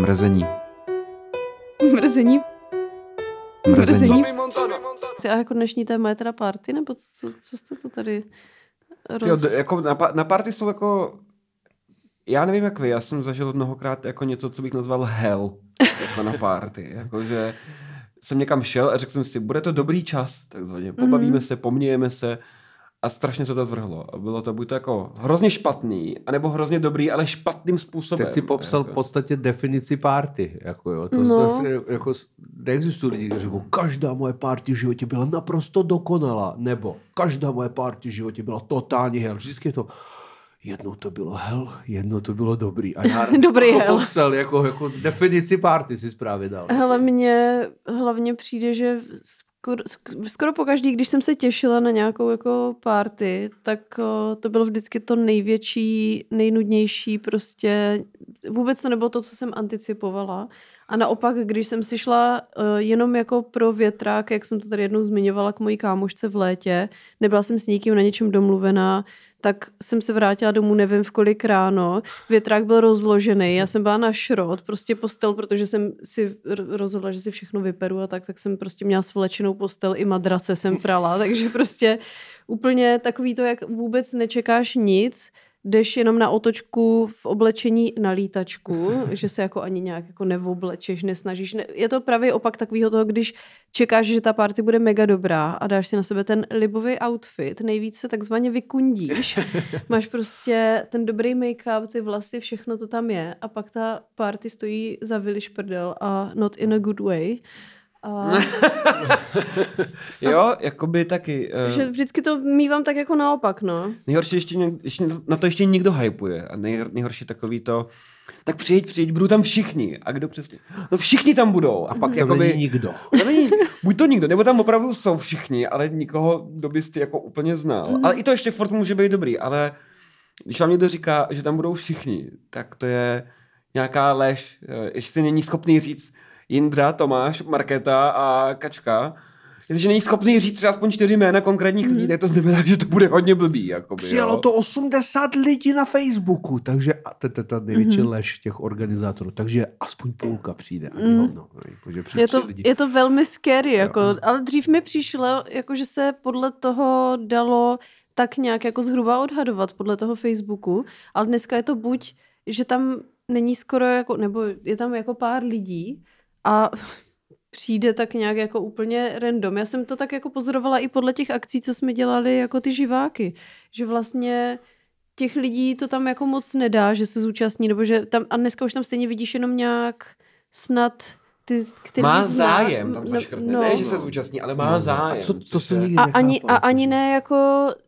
Mrzení. Mrzení. Mrzení. Mrzení. A jako dnešní téma je teda party, nebo co, co jste to tady roz... d- jako na, pa- na party jsou jako... Já nevím jak vy, já jsem zažil mnohokrát jako něco, co bych nazval hell jako na party. Jakože jsem někam šel a řekl jsem si, bude to dobrý čas, takzvaně. Pobavíme Mhm. se, pomějeme se a strašně se to zvrhlo. A bylo to buď to jako hrozně špatný, anebo hrozně dobrý, ale špatným způsobem. Teď si popsal v jako. podstatě definici party. Jako jo. To, No. to, jako, neexistují lidi, kteří řeknou, každá moje party v životě byla naprosto dokonalá, nebo každá moje party v životě byla totální hell. Vždycky je to, jednou to bylo hell, jednou to bylo dobrý. A já Dobrý to hell. popsal, jako, jako definici party si právě dal. Hele, mně hlavně přijde, že skoro, skoro pokaždý, když jsem se těšila na nějakou jako party, tak to bylo vždycky to největší, nejnudnější prostě. Vůbec to nebylo to, co jsem anticipovala. A naopak, když jsem si šla uh, jenom jako pro větrák, jak jsem to tady jednou zmiňovala k mojí kámošce v létě, nebyla jsem s nikým na něčem domluvená, tak jsem se vrátila domů nevím v kolik ráno. Větrák byl rozložený, já jsem byla na šrot, prostě postel, protože jsem si rozhodla, že si všechno vyperu a tak, tak jsem prostě měla svlečenou postel, i madrace jsem prala, takže prostě úplně takový to, jak vůbec nečekáš nic, jdeš jenom na otočku v oblečení na lítačku, že se jako ani nějak jako neoblečeš, nesnažíš. Ne, je to právě opak takového toho, když čekáš, že ta party bude mega dobrá a dáš si na sebe ten libový outfit, nejvíc se takzvaně vykundíš. Máš prostě ten dobrý make-up, ty vlasy, všechno to tam je a pak ta party stojí za viliš prdel a not in a good way. A Jo, jakoby taky. Uh, že vždycky to mývám tak jako naopak, no. Nejhorší ještě, ještě na to ještě někdo hypuje. A nejhor, nejhorší takový to, tak přijď, přijď, budou tam všichni. A kdo přesně? No všichni tam budou. A pak Tam jakoby, není nikdo. To není, buď to nikdo, nebo tam opravdu jsou všichni, ale nikoho, kdo bys ty jako úplně znal. Mhm. Ale i to ještě furt může být dobrý, ale když vám někdo říká, že tam budou všichni, tak to je nějaká lež. Eh, Ještě není schopný říct Jindra, Tomáš, Markéta a Kačka. Jestliže není schopný říct třeba aspoň čtyři jména konkrétních lidí, tak to znamená, že to bude hodně blbý. Jakoby, Přijalo jo. to 80 lidí na Facebooku, takže a to je ta největší Mhm. lež těch organizátorů, takže aspoň půlka přijde. Ani Mhm. hovno, protože přijde Je to, lidi. je to velmi scary, jako, ale dřív mi přišlo, jako, že se podle toho dalo tak nějak jako zhruba odhadovat podle toho Facebooku, ale dneska je to buď, že tam není skoro jako, nebo je tam jako pár lidí a přijde tak nějak jako úplně random. Já jsem to tak jako pozorovala i podle těch akcí, co jsme dělali jako ty živáky, že vlastně těch lidí to tam jako moc nedá, že se zúčastní, nebo že tam, a dneska už tam stejně vidíš jenom nějak snad ty, který má zná- zájem tam no, zaškrtne. no. Ne, že se zúčastní, ale má No, zájem. A co, to se nikdy A ani, a ani jakože- ne jako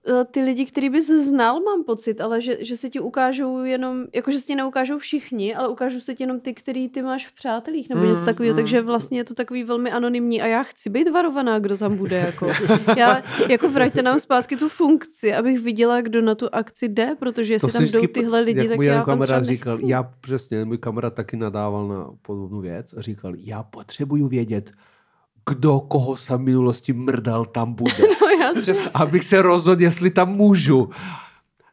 eh, ty lidi, který bys znal, mám pocit, ale že, že se ti ukážou jenom, jako že se ti neukážou všichni, ale ukážou se ti jenom ty, který ty máš v přátelích nebo Mm, něco takového, mm. takže vlastně je to takový velmi anonymní a já chci být varovaná, kdo tam bude. Jako. Já, jako vraťte nám zpátky tu funkci, abych viděla, kdo na tu akci jde, protože jestli tam jdou tyhle lidi, jak tak můj já tam kamarád říkal, nechci. já přesně, můj kamarád taky nadával na podobnou věc a říkal, já potřebuju vědět, kdo koho jsem v minulosti mrdal tam bude. No, Přes, Abych se rozhodl, jestli tam můžu.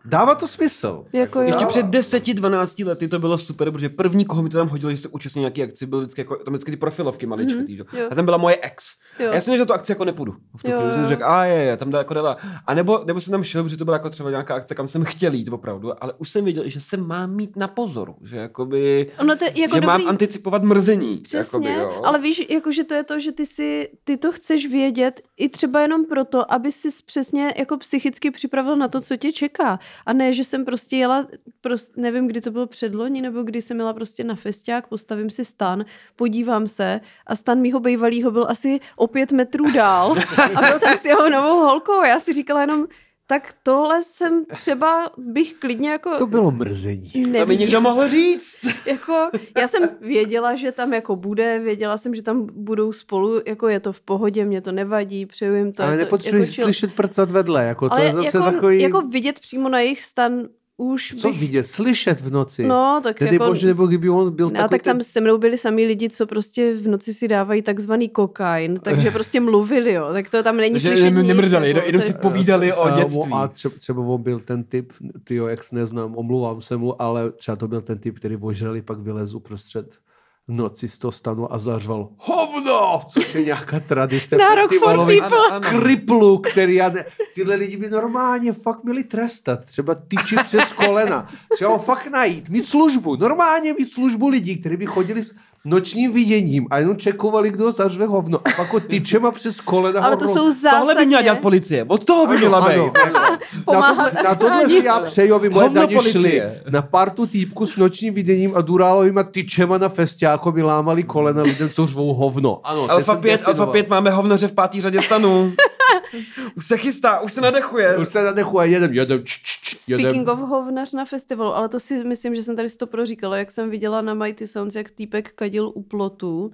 Dává to smysl. jako jo. ještě před 10-12 lety to bylo super, protože první, koho mi to tam hodilo, že se účastnil nějaký akci, byl vždycky, jako, tam vždycky ty profilovky maličkatý, Mhm, mm, jo. A tam byla moje ex. Jo. A já jsem že tu akci jako nepůjdu. V tu Jo, chvíli jsem jo. řekl, a je, je, tam dá jako dala. A nebo, nebo jsem tam šel, protože to byla jako třeba nějaká akce, kam jsem chtěl jít opravdu, ale už jsem věděl, že se mám mít na pozoru, že jakoby, Ono to je jako že dobrý... mám anticipovat mrzení. Přesně, jakoby, jo. ale víš, jako, že to je to, že ty si, ty to chceš vědět i třeba jenom proto, aby si přesně jako psychicky připravil na to, co tě čeká. A ne, že jsem prostě jela, prost, nevím, kdy to bylo předloni, nebo kdy jsem jela prostě na festiák, postavím si stan, podívám se a stan mýho bejvalýho byl asi o pět metrů dál. A byl tam s jeho novou holkou. Já si říkala jenom, tak tohle jsem třeba bych klidně jako To bylo mrzení. To by někdo mohl říct. Jako, já jsem věděla, že tam jako bude, věděla jsem, že tam budou spolu, jako je to v pohodě, mě to nevadí, přeju jim to. Ale je to, nepotřebuješ jako slyšet prcat vedle, jako to Ale je zase jako, takový... jako vidět přímo na jejich stan už co bych... vidět? Slyšet v noci. No, tak Tedy jako... bože, nebo kdyby on byl No, takový tak tam ten... se mnou byli sami lidi, co prostě v noci si dávají takzvaný kokain, takže prostě mluvili, jo. Tak to tam není Že slyšet ne- nic, nemrzali, jako, jenom, si je- povídali o dětství. A třeba, třeba on byl ten typ, ty ex neznám, omlouvám se mu, ale třeba to byl ten typ, který ožrali, pak vylez uprostřed v noci z toho stanu a zařval hovno, což je nějaká tradice Na Rock for festivalový People. Ano, ano. kriplu, který já ne... Tyhle lidi by normálně fakt měli trestat. Třeba tyči přes kolena. Třeba ho fakt najít, mít službu. Normálně mít službu lidí, kteří by chodili s nočním viděním a jenom čekovali, kdo zařve hovno. A pak ho tyčema přes kolena Ale to jsou Tohle by měla dělat zásadně... policie. Od toho by měla být. ano, ano. Na tohle, na tohle si já přeju, aby moje Hovno daně šly na partu týpku s nočním viděním a durálovýma tyčema na festiáku, aby lámali kolena lidem, co řvou hovno. Ano, Alfa jsem 5, definoval. Alfa 5 máme hovnoře v pátý řadě stanu. už se chystá, už se nadechuje. Už se nadechuje jeden, jeden, č, č, č, jeden. Speaking of hovnař na festivalu, ale to si myslím, že jsem tady si to proříkala, jak jsem viděla na Mighty Sounds, jak týpek kadil u plotu.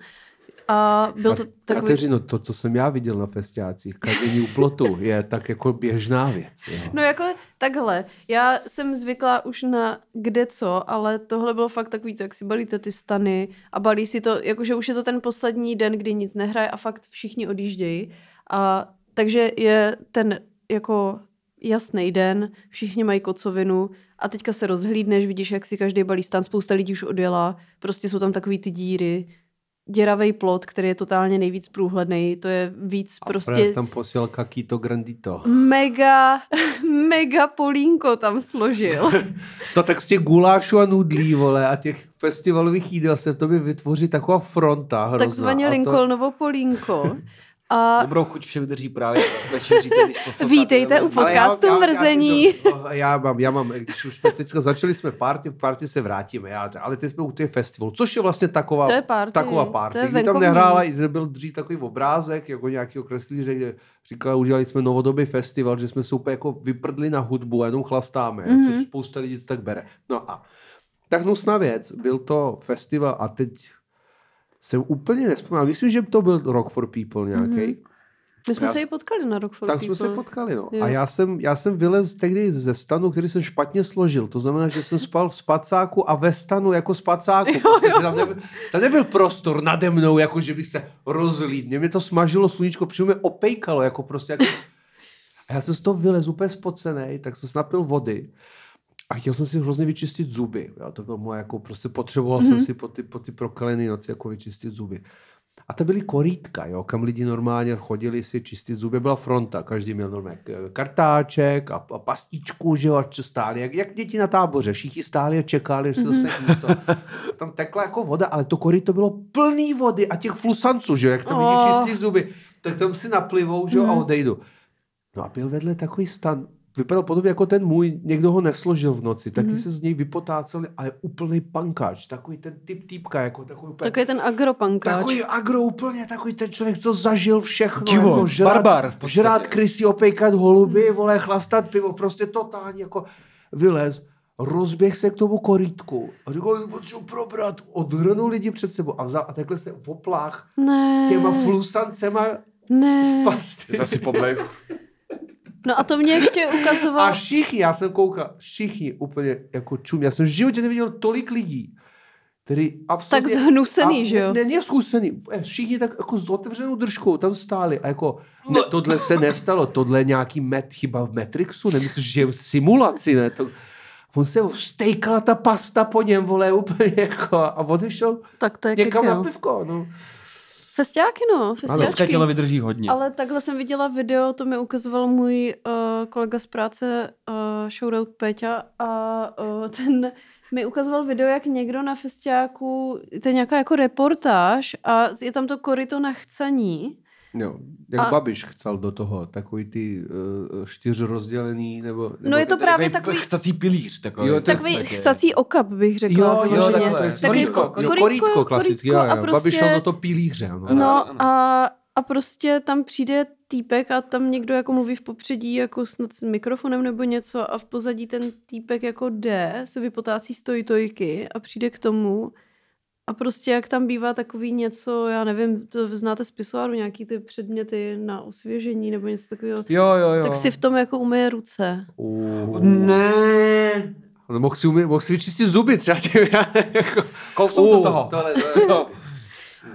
A byl to takový... Kateřino, to, co jsem já viděl na festiácích, kadění u plotu, je tak jako běžná věc. Jo. No jako takhle, já jsem zvyklá už na kde co, ale tohle bylo fakt takový to, jak si balíte ty stany a balí si to, jakože už je to ten poslední den, kdy nic nehraje a fakt všichni odjíždějí. A takže je ten jako jasný den, všichni mají kocovinu a teďka se rozhlídneš, vidíš, jak si každý balí stan, spousta lidí už odjela, prostě jsou tam takový ty díry, děravej plot, který je totálně nejvíc průhledný, to je víc A prostě Fred tam posílal kakito grandito. mega, mega polínko tam složil. To tak z těch gulášů a nudlí, vole, a těch festivalových jídel se to by vytvoří taková fronta hrozná. Takzvaně A to- Lincolnovo polínko. A Dobrou chuť všech drží právě večeříte, když. Vítejte u podcastu já- já- Mrzení. Já, já, já, mám, já mám, když už jsme teďka začali jsme party, v party se vrátíme, já, ale teď jsme u těch festivalu, což je vlastně taková, To je party, taková to party. je Kdy tam nehrála, i byl dřív takový obrázek, jako nějakého kreslíře, kde říkala, udělali jsme novodobý festival, že jsme se úplně jako vyprdli na hudbu a jenom chlastáme, mm-hmm. Mhm. což spousta lidí to tak bere. No a tak hnusná věc, byl to festival a teď jsem úplně nespomínal, myslím, že to byl Rock for People nějaký. Mm-hmm. My jsme Já se i potkali na Rock for Tak People. jsme se potkali, no. Jo. A já jsem, já jsem vylez tehdy ze stanu, který jsem špatně složil. To znamená, že jsem spal v spacáku a ve stanu jako spacáku. Prostě Tam, nebyl, tam nebyl prostor nade mnou, jako že bych se rozlídl. Mě to smažilo sluníčko, přímo mě opejkalo, jako prostě jako... A já jsem z toho vylez úplně spocený, tak jsem snapil vody. A chtěl jsem si hrozně vyčistit zuby. Jo, to bylo moje, jako prostě potřeboval mm-hmm. jsem si po ty, po ty prokalené noci jako vyčistit zuby. A to byly korítka, jo, kam lidi normálně chodili si čistit zuby, byla fronta, každý měl normálně k- kartáček a, a pastičku, že jo, a stáli, jak, jak děti na táboře, všichni stáli a čekali, až se dostane místo. A tam tekla jako voda, ale to koryto bylo plný vody a těch flusanců, že jo, jak tam lidi Oh. čistí zuby, tak tam si naplivou, že jo, a odejdu. No a byl vedle takový stan, vypadal podobně jako ten můj, někdo ho nesložil v noci, taky Mhm. se z něj vypotáceli, ale úplný pankáč, takový ten typ týpka, jako takový úplně Takový ten agropankáč. Takový agro úplně, takový ten člověk, co zažil všechno. Divo, jako žrát, barbar v žrát krysy, opejkat holuby, vole, chlastat pivo, prostě totálně jako vylez. Rozběh se k tomu korítku a řekl, potřebuji probrat. Odhrnul lidi před sebou a, vzal, a takhle se v oplách Ne, těma flusancema ne. pasty. Zase poblej. No a to mě ještě ukazoval. A všichni, já jsem koukal, všichni úplně jako čum. Já jsem v životě neviděl tolik lidí, který absolutně... Tak zhnusený, a že jo? Ne, ne, ne zhusený. Eh, Všichni tak jako s otevřenou držkou tam stáli a jako, ne, tohle se nestalo, tohle je nějaký met, chyba v Matrixu, nemyslíš, že je v simulaci, ne? To, on se stejkala ta pasta po něm, vole, úplně jako a odešel Tak to je někam na kekel. pivko, no. Festiáky no, festiáčky. tělo vydrží hodně. Ale takhle jsem viděla video, to mi ukazoval můj uh, kolega z práce, uh, shoutout Péťa, a uh, ten mi ukazoval video, jak někdo na festiáku, to je nějaká jako reportáž a je tam to koryto na chcaní. Jo, jak A- Babiš chcel do toho, takový ty uh, čtyř rozdělený, nebo... nebo No je to právě takový, Chcací pilíř takový. Jo, takový podstatě. chcací okap, bych řekla. Jo, jo, takhle. to je Taky korítko, korítko, korítko klasicky, jo, korítko jo. Babiš šel prostě- do toho pilíře, no. Ano, No ano. a, a prostě tam přijde týpek a tam někdo jako mluví v popředí jako snad s mikrofonem nebo něco a v pozadí ten týpek jako jde, se vypotácí stojtojky a přijde k tomu a prostě jak tam bývá takový něco, já nevím, to znáte z pisoáru, nějaký ty předměty na osvěžení nebo něco takového, Jo, jo, jo. tak si v tom jako umyje ruce. Uh, Ne. no, mohl si, umě, mohl si vyčistit zuby třeba tím, jako, Kousnout do toho. Tohle, tohle. Jo.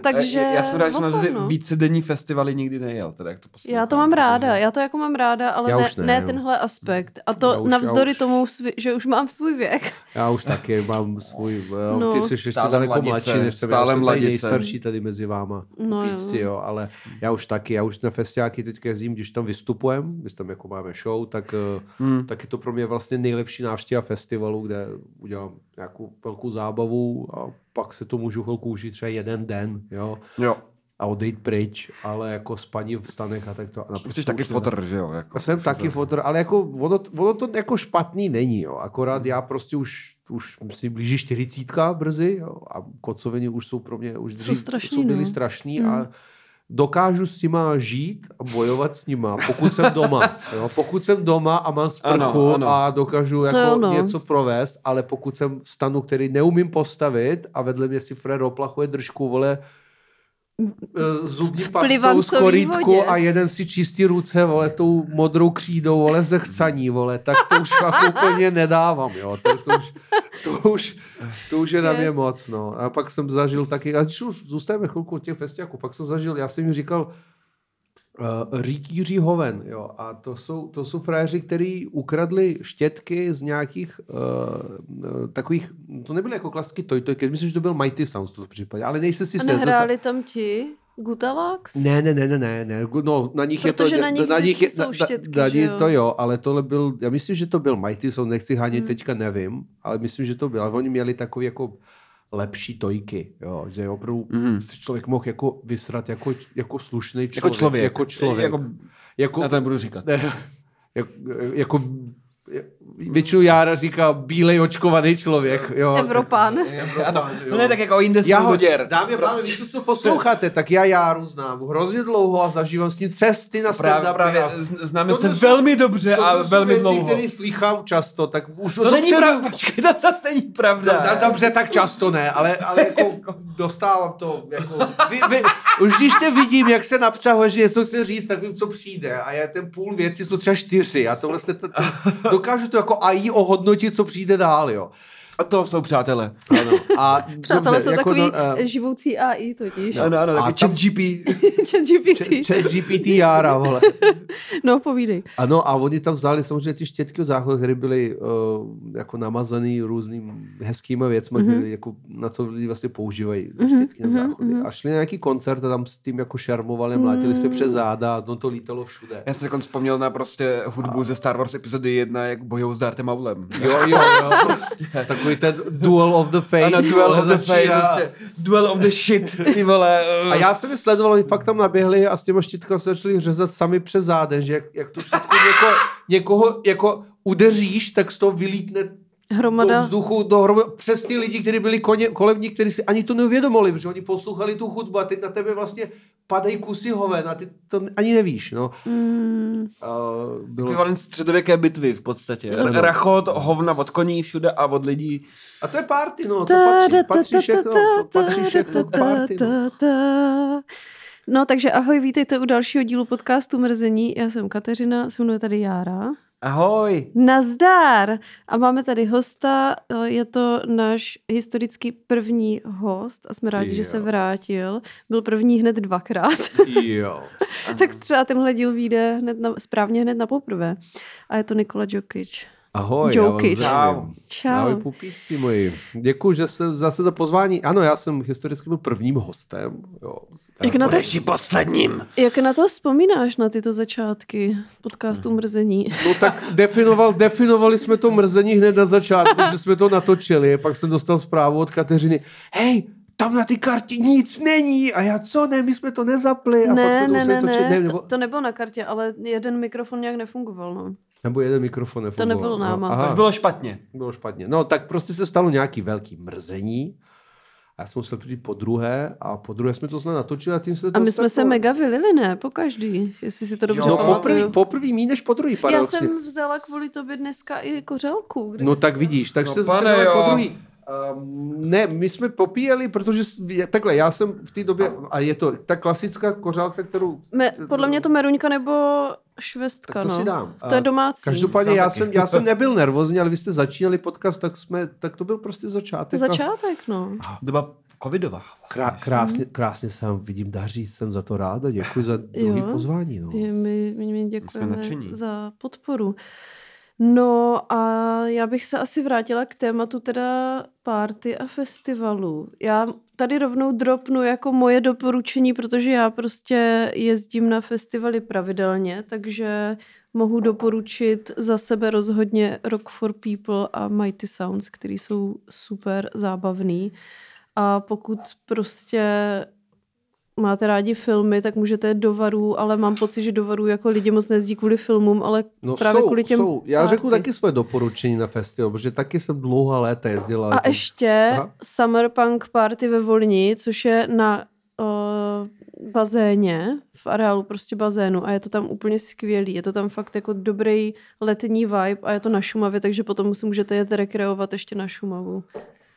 Takže já, já jsem rád, že jsem na ty vícedenní festivaly nikdy nejel. Teda, jak to poslouchám, Já to mám ráda, protože- já to jako mám ráda, ale Já ne, ne, ne jo. tenhle aspekt. A to už- navzdory už- tomu, že už mám svůj věk. Já už taky mám svůj, no, No. ty jsi ještě Stále daleko mladice, mladší, než jsem, stále já jsem tady nejstarší tady mezi váma. No jo. Jistě, jo, ale já už taky, já už na festiáky teďka jezdím, když tam vystupujem, když tam jako máme show, tak, eh, Hmm. tak je to pro mě vlastně nejlepší návštěva festivalu, kde udělám nějakou velkou zábavu a pak se to můžu chvilku užít třeba jeden den, jo, Jo. a odejít pryč, ale jako spaní v stanech a tak to. Jsi taky fotr, že jo? Jako, já jsem taky fotr, ale jako ono, ono to jako špatný není, jo. Akorát já prostě už, už si blíží čtyřicítka brzy jo. a kocoviny už jsou pro mě, už dřív strašný, jsou byly no. strašný Hmm. a dokážu s nima žít a bojovat s nima, pokud jsem doma. Jo. Pokud jsem doma a mám sprchu Ano, ano. a dokážu jako jo, no. něco provést, ale pokud jsem v stanu, který neumím postavit a vedle mě si Fred oplachuje držku, vole, eh, zubní pastou z korítku a jeden si čistí ruce, vole, tou modrou křídou, vole, ze chcaní, vole, tak to už jako úplně nedávám, jo, to, to, už, to, už, to už je na mě Yes. moc, no. A pak jsem zažil taky, a když už zůstaneme chvilku těch festiáků, pak jsem zažil, já jsem jim říkal, Uh, Říkíří hoven, jo, a to jsou, to jsou frajeři, kteří ukradli štětky z nějakých uh, takových, to nebyly jako klasicky toj, toj, myslím, že to byl Mighty Sounds v tom případě, ale nejsem si A se- nehráli tam ti Gutalax? ne, ne, ne, ne, ne, ne. No, na nich Protože je to... na nich vždycky jsou štětky, na, na, že nich jo? to jo, ale tohle byl, já myslím, že to byl Mighty Sound, nechci hánět, Hmm. teďka nevím, ale myslím, že to byl. Ale oni měli takový jako lepší tojky, jo, že opravdu si člověk mohl jako vysrat jako, jako slušný člověk. Jako člověk. Jako člověk. Jako, jako, já to nebudu říkat. ne, jako, jako většinou Jára říká bílej očkovaný člověk. Jo. Evropan. Ano. No ne, tak jako jinde Já jsou ho, doděr. dámy a pánové, když to co posloucháte, tak já Járu znám hrozně dlouho a zažívám s ním cesty na Právě, stand-upy. právě známe Tohle se jsou- velmi dobře a velmi věci, dlouho. které slýchám často, tak už To není pravda, počkej, to zase není pravda. No, dobře, tak často ne, ale, ale jako dostávám to. Jako, vy, vy, už když tě vidím, jak se napřahuje, že něco chce říct, tak vím, co přijde. A já ten půl věci jsou třeba čtyři. A tohle se to, to, dokážu to jako AI ohodnotit, co přijde dál, jo. A to jsou přátelé. Ano. A Přátelé dobře, jsou jako takový no, eh, živoucí AI totiž. Ano, ano, A taky chat GP. Chat GPT. Chat GPT Jára, vole. No, povídej. Ano, a oni tam vzali samozřejmě ty štětky od záchodu, které byly uh, jako namazané různým hezkýma věcmi, mm-hmm. které jako, na co lidi vlastně používají mm-hmm. štětky na záchody. Mm-hmm. A šli na nějaký koncert a tam s tím jako šermovali, mlátili se přes záda a to, to lítalo všude. Já jsem jako vzpomněl na prostě hudbu ze Star Wars epizody 1, jak bojou s Dartem Maulem. Jo, jo, jo, prostě. Takový ten Duel of the Fates. Ano, Duel of the Fate, začíná. prostě, Duel of the shit, ty vole. A já jsem je sledoval, oni fakt tam naběhli a s těma štítkama se začali řezat sami přes záden, že jak, jak tu štítku něko, někoho jako udeříš, tak z toho vylítne do Hromada. vzduchu dohromady přes ty lidi, kteří byli koně, kolem nich, kteří si ani to neuvědomili, protože oni poslouchali tu hudbu a teď na tebe vlastně padají kusy hoven a ty to ani nevíš. No. Mm, Uh, bylo... Ekvivalent středověké bitvy v podstatě. Ano. Rachot, hovna od koní všude a od lidí. A to je party, no, to patří, patří všechno, to patří všechno k party. No. No, takže ahoj, vítejte u dalšího dílu podcastu Mrzení. Já jsem Kateřina, se mnou je tady Jára. Ahoj. Nazdar! A máme tady hosta, eh, je to náš historický první host a jsme rádi, že se Jo. vrátil. Byl první hned dvakrát, Jo. tak třeba tenhle díl vyjde hned na, správně hned na poprvé. A je to Nikola Djokic. Ahoj, já vás. Čau. Ahoj, pupíci moji. Děkuji, že se zase za pozvání. Ano, já jsem historicky byl prvním hostem. Jo. Jak na, to, posledním. jak na to vzpomínáš, na tyto začátky podcastu Mrzení? No tak definoval, definovali jsme to mrzení hned na začátku, že jsme to natočili. Pak jsem dostal zprávu od Kateřiny. Hej, tam na ty kartě nic není. A já, co ne, my jsme to nezapli. A pak Ne, jsme to ne, ne, točit. ne, Ne, nebo, to, to nebylo na kartě, ale jeden mikrofon nějak nefungoval, no. Nebo jeden mikrofon nefungoval. nebylo náma. No, aha, Což bylo špatně. bylo špatně. No tak prostě se stalo nějaký velký mrzení. A já jsem musel přijít po druhé a po druhé jsme to znovu natočili a tím se to A my jsme se mega vylili, ne? Po každý, jestli si to dobře Jo, No pamatuju. poprvý, poprvý mí než po druhý, Já paradoxně. jsem vzala kvůli tobě dneska i kořelku. No tak to- vidíš, tak No, se pane, zase po druhý. Um, ne, my jsme popíjeli, protože takhle, já jsem v té době, a je to ta klasická kořálka, kterou Me, podle mě to meruňka nebo švestka, tak to no. si dám. To je domácí. Každopádně já taky. jsem, já jsem nebyl nervózní, ale vy jste začínali podcast, tak, jsme, tak to byl prostě začátek. a- Začátek, no. Doba Covidová. Krá, krásně, krásně se vám vidím daří, jsem za to rád a děkuji za druhý Jo. pozvání. No. Je, my, my, my děkujeme nadšení. za podporu. No a já bych se asi vrátila k tématu teda party a festivalů. Já tady rovnou dropnu jako moje doporučení, protože já prostě jezdím na festivaly pravidelně, takže mohu doporučit za sebe rozhodně Rock for People a Mighty Sounds, který jsou super zábavný. A pokud prostě máte rádi filmy, tak můžete do Varů, ale mám pocit, že do Varů jako lidi moc nejezdí kvůli filmům, ale No právě jsou, kvůli těm jsou. Já party. řeknu taky svoje doporučení na festival, protože taky jsem dlouhá léta jezdila. A jako- ještě Aha. Summer Punk Party ve Volni, což je na uh, bazéně, v areálu prostě bazénu a je to tam úplně skvělý. Je to tam fakt jako dobrý letní vibe a je to na Šumavě, takže potom si můžete jet rekreovat ještě na Šumavu.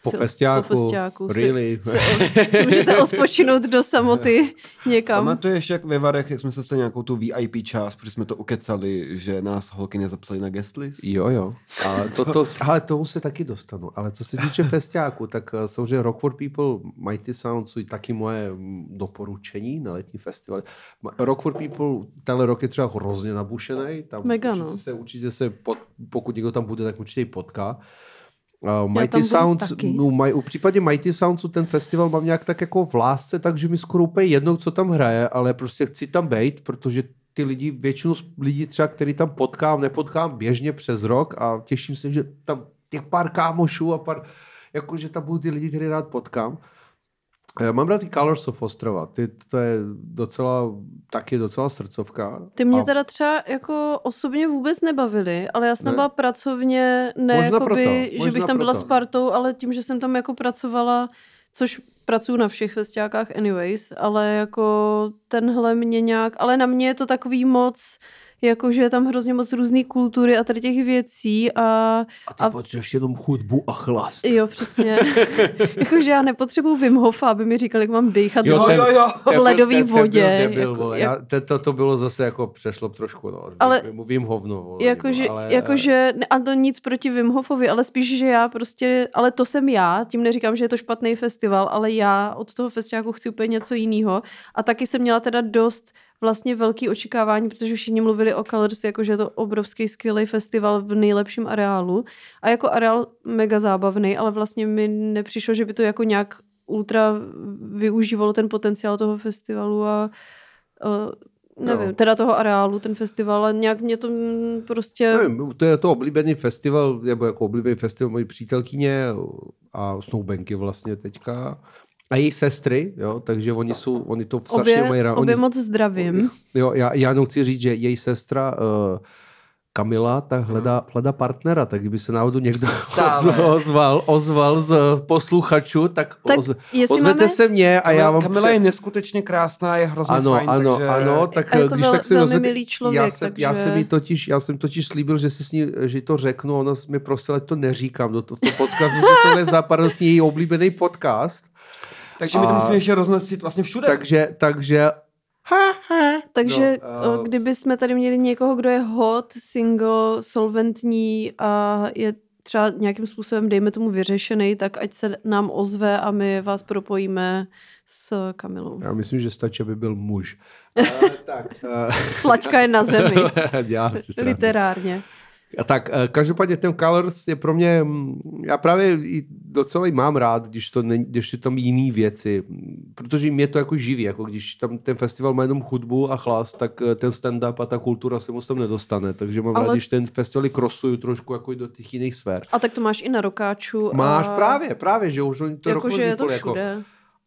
Po Si- festiáku, Po festiáku. Si- really. Si, si můžete odpočinout do samoty někam. Pamatuješ, jak ve Varech, jak jsme se stali nějakou tu VIP část, protože jsme to ukecali, že nás holky nezapsali na guest list? Jo, jo. Ale, to, to, ale tomu se taky dostanu. Ale co se týče festiáku, tak eh, samozřejmě Rock for People, Mighty Sound jsou taky moje mm, doporučení na letní festival. Rock for People tenhle rok je třeba hrozně nabušený. Tam Mega, určitě no. se, určitě se pod, pokud někdo tam bude, tak určitě i potká. Uh, Mighty Sounds, taky. no, maj, v případě Mighty Soundsu ten festival mám nějak tak jako v lásce, takže mi skoro úplně jedno, co tam hraje, ale prostě chci tam být, protože ty lidi, většinu lidí třeba, který tam potkám, nepotkám běžně přes rok a těším se, že tam těch pár kámošů a pár, jakože tam budou ty lidi, který rád potkám. Já mám rád ty Colors of Ostrava, ty, to je docela, taky docela srdcovka. Ty mě A- teda třeba jako osobně vůbec nebavily, ale já jsem Ne? byla pracovně, ne Možná jakoby, proto, že bych tam byla proto. s partou, ale tím, že jsem tam jako pracovala, což pracuji na všech festiákách anyways, ale jako tenhle mě nějak, ale na mě je to takový moc, jakože je tam hrozně moc různé kultury a tady těch věcí a A ty a- potřebuješ jenom hudbu a chlast. jo, přesně. jakože já nepotřebuji Wim Hofa, aby mi říkali, jak mám dejchat Jo, v- ten- jo. Ten byl- ledový ten- ten byl vodě, Debil, jako- jak- Já, te, to, to bylo zase jako přešlo trošku, no. Ale- Mluvím hovno, Jakože, ale, jakože, ne, a to nic proti Wim Hofovi, ale spíš, že já prostě, ale to jsem já, tím neříkám, že je to špatný festival, ale já od toho festiáku chci úplně něco jiného. A taky jsem měla teda dost vlastně velký očekávání, protože všichni mluvili o Colors, jako že je to obrovský skvělý festival v nejlepším areálu. A jako areál mega zábavný, ale vlastně mi nepřišlo, že by to jako nějak ultra využívalo ten potenciál toho festivalu a uh, nevím, Jo. teda toho areálu, ten festival, ale nějak mě to prostě... Nevím, to je to oblíbený festival, nebo jako oblíbený festival mojí přítelkyně a snoubenky vlastně teďka. A její sestry, jo, takže oni jsou, oni to strašně mají Obě, rád. obě Oni, moc zdravím. jo, já, já jenom chci říct, že její sestra uh, Kamila, tak hledá, hledá partnera, tak kdyby se náhodou někdo Stále. ozval, ozval z posluchačů, tak, Tak oz, ozvěte máme- se mě a já vám Kamila pře- je neskutečně krásná, je hrozně ano, fajn, ano, takže... ano, tak A je to když vel- tak rozhodně- milý člověk, já jsem, já takže- jsem jí totiž, já jsem totiž slíbil, že si s ní, že to řeknu, ona mi prosila, ať to neříkám do to, v tom podcastu, že tohle je západnostní její oblíbený podcast, Takže my to musíme ještě roznosit vlastně všude. takže, takže Takže No, no, eh, kdyby jsme tady měli někoho, kdo je hot, single, solventní a je třeba nějakým způsobem, dejme tomu, vyřešený, tak ať se nám ozve a my vás propojíme s Kamilou. já myslím, že stačí, aby byl muž. Uh, tak, uh, Flačka je na zemi, dělám si srandu. literárně. A tak, eh, každopádně ten Colors je pro mě, mm, já právě i docela i mám rád, když, to není, když jsou tam jiný věci, protože mě to jako živí, jako když tam ten festival má jenom hudbu a chlast, tak eh, ten stand-up a ta kultura se moc tam nedostane, takže mám Ale- rád, když ten festival krosuju trošku jako do těch jiných sfér. A tak to máš i na Rokáču. Máš a... právě, právě, že už oni to Jako, že je to jako, všude.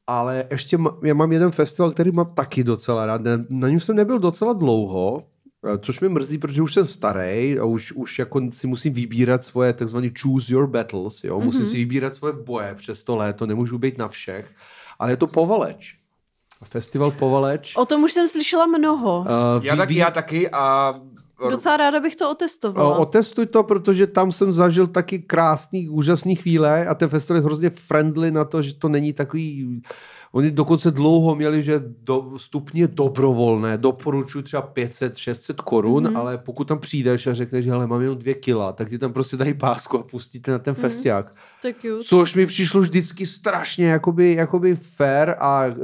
ale ještě ma, já mám jeden festival, který mám taky docela rád. Na, na něm jsem nebyl docela dlouho, což mě mrzí, protože už jsem starý a už, už jako si musím vybírat svoje takzvané choose your battles, jo? musím Mhm. si vybírat svoje boje přes to léto, nemůžu být na všech, ale je to Povaleč. Festival Povaleč. O tom už jsem slyšela mnoho. Uh, Já, tak, já taky a Docela ráda bych to otestovala. Otestuj to, protože tam jsem zažil taky krásný, úžasný chvíle a ten festival je hrozně friendly na to, že to není takový... Oni dokonce dlouho měli, že do, stupně dobrovolné, doporučuji třeba 500-600 korun, Mhm. mm-hmm. ale pokud tam přijdeš a řekneš, že hele, mám jenom dvě kila, tak ti tam prostě dají pásku a pustíte na ten Mhm. mm-hmm. festiák. Je cute. Což mi přišlo vždycky strašně jakoby, jakoby fair a uh,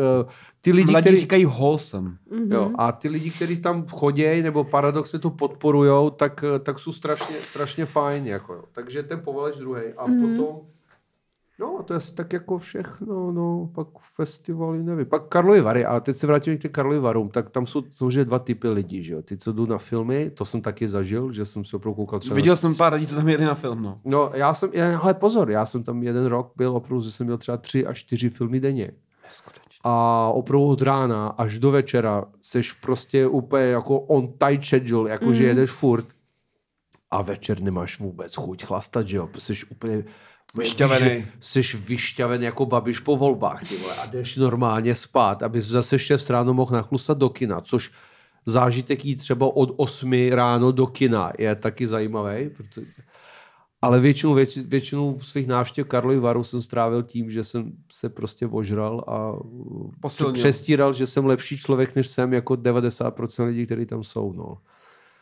ty lidi, Mladí kteří... říkají wholesome. Mhm. Jo, a ty lidi, kteří tam chodí nebo paradoxně to podporujou, tak, tak jsou strašně, strašně fajn. Jako, jo. Takže ten povaleč druhý. A Mhm. mm-hmm. potom, no to je asi tak jako všechno, no, pak festivaly, nevím. Pak Karlovy Vary, ale teď se vrátím k těm Karlovy Varům, tak tam jsou samozřejmě dva typy lidí, že jo. Ty, co jdou na filmy, to jsem taky zažil, že jsem si opravdu koukal třeba Viděl jsem pár lidí, co tam jeli na film, no. No, já jsem, já- hele pozor, já jsem tam jeden rok byl opravdu, že jsem měl třeba tři až čtyři filmy denně. A opravdu od rána až do večera seš prostě úplně jako on tight schedule, jako mm. že Mhm. jedeš furt. A večer nemáš vůbec chuť chlastat, že jo? Jsi úplně Vyšťavený. Jsi vyšťaven jako babiš po volbách, ty vole, a jdeš normálně spát, aby zase 6 ráno mohl nachlustat do kina, což zážitek jít třeba od 8 ráno do kina je taky zajímavý, protože ale většinu, věč, většinu svých návštěv Karlovy Varu jsem strávil tím, že jsem se prostě ožral a Posilnil. přestíral, že jsem lepší člověk, než jsem jako 90% lidí, kteří tam jsou. No.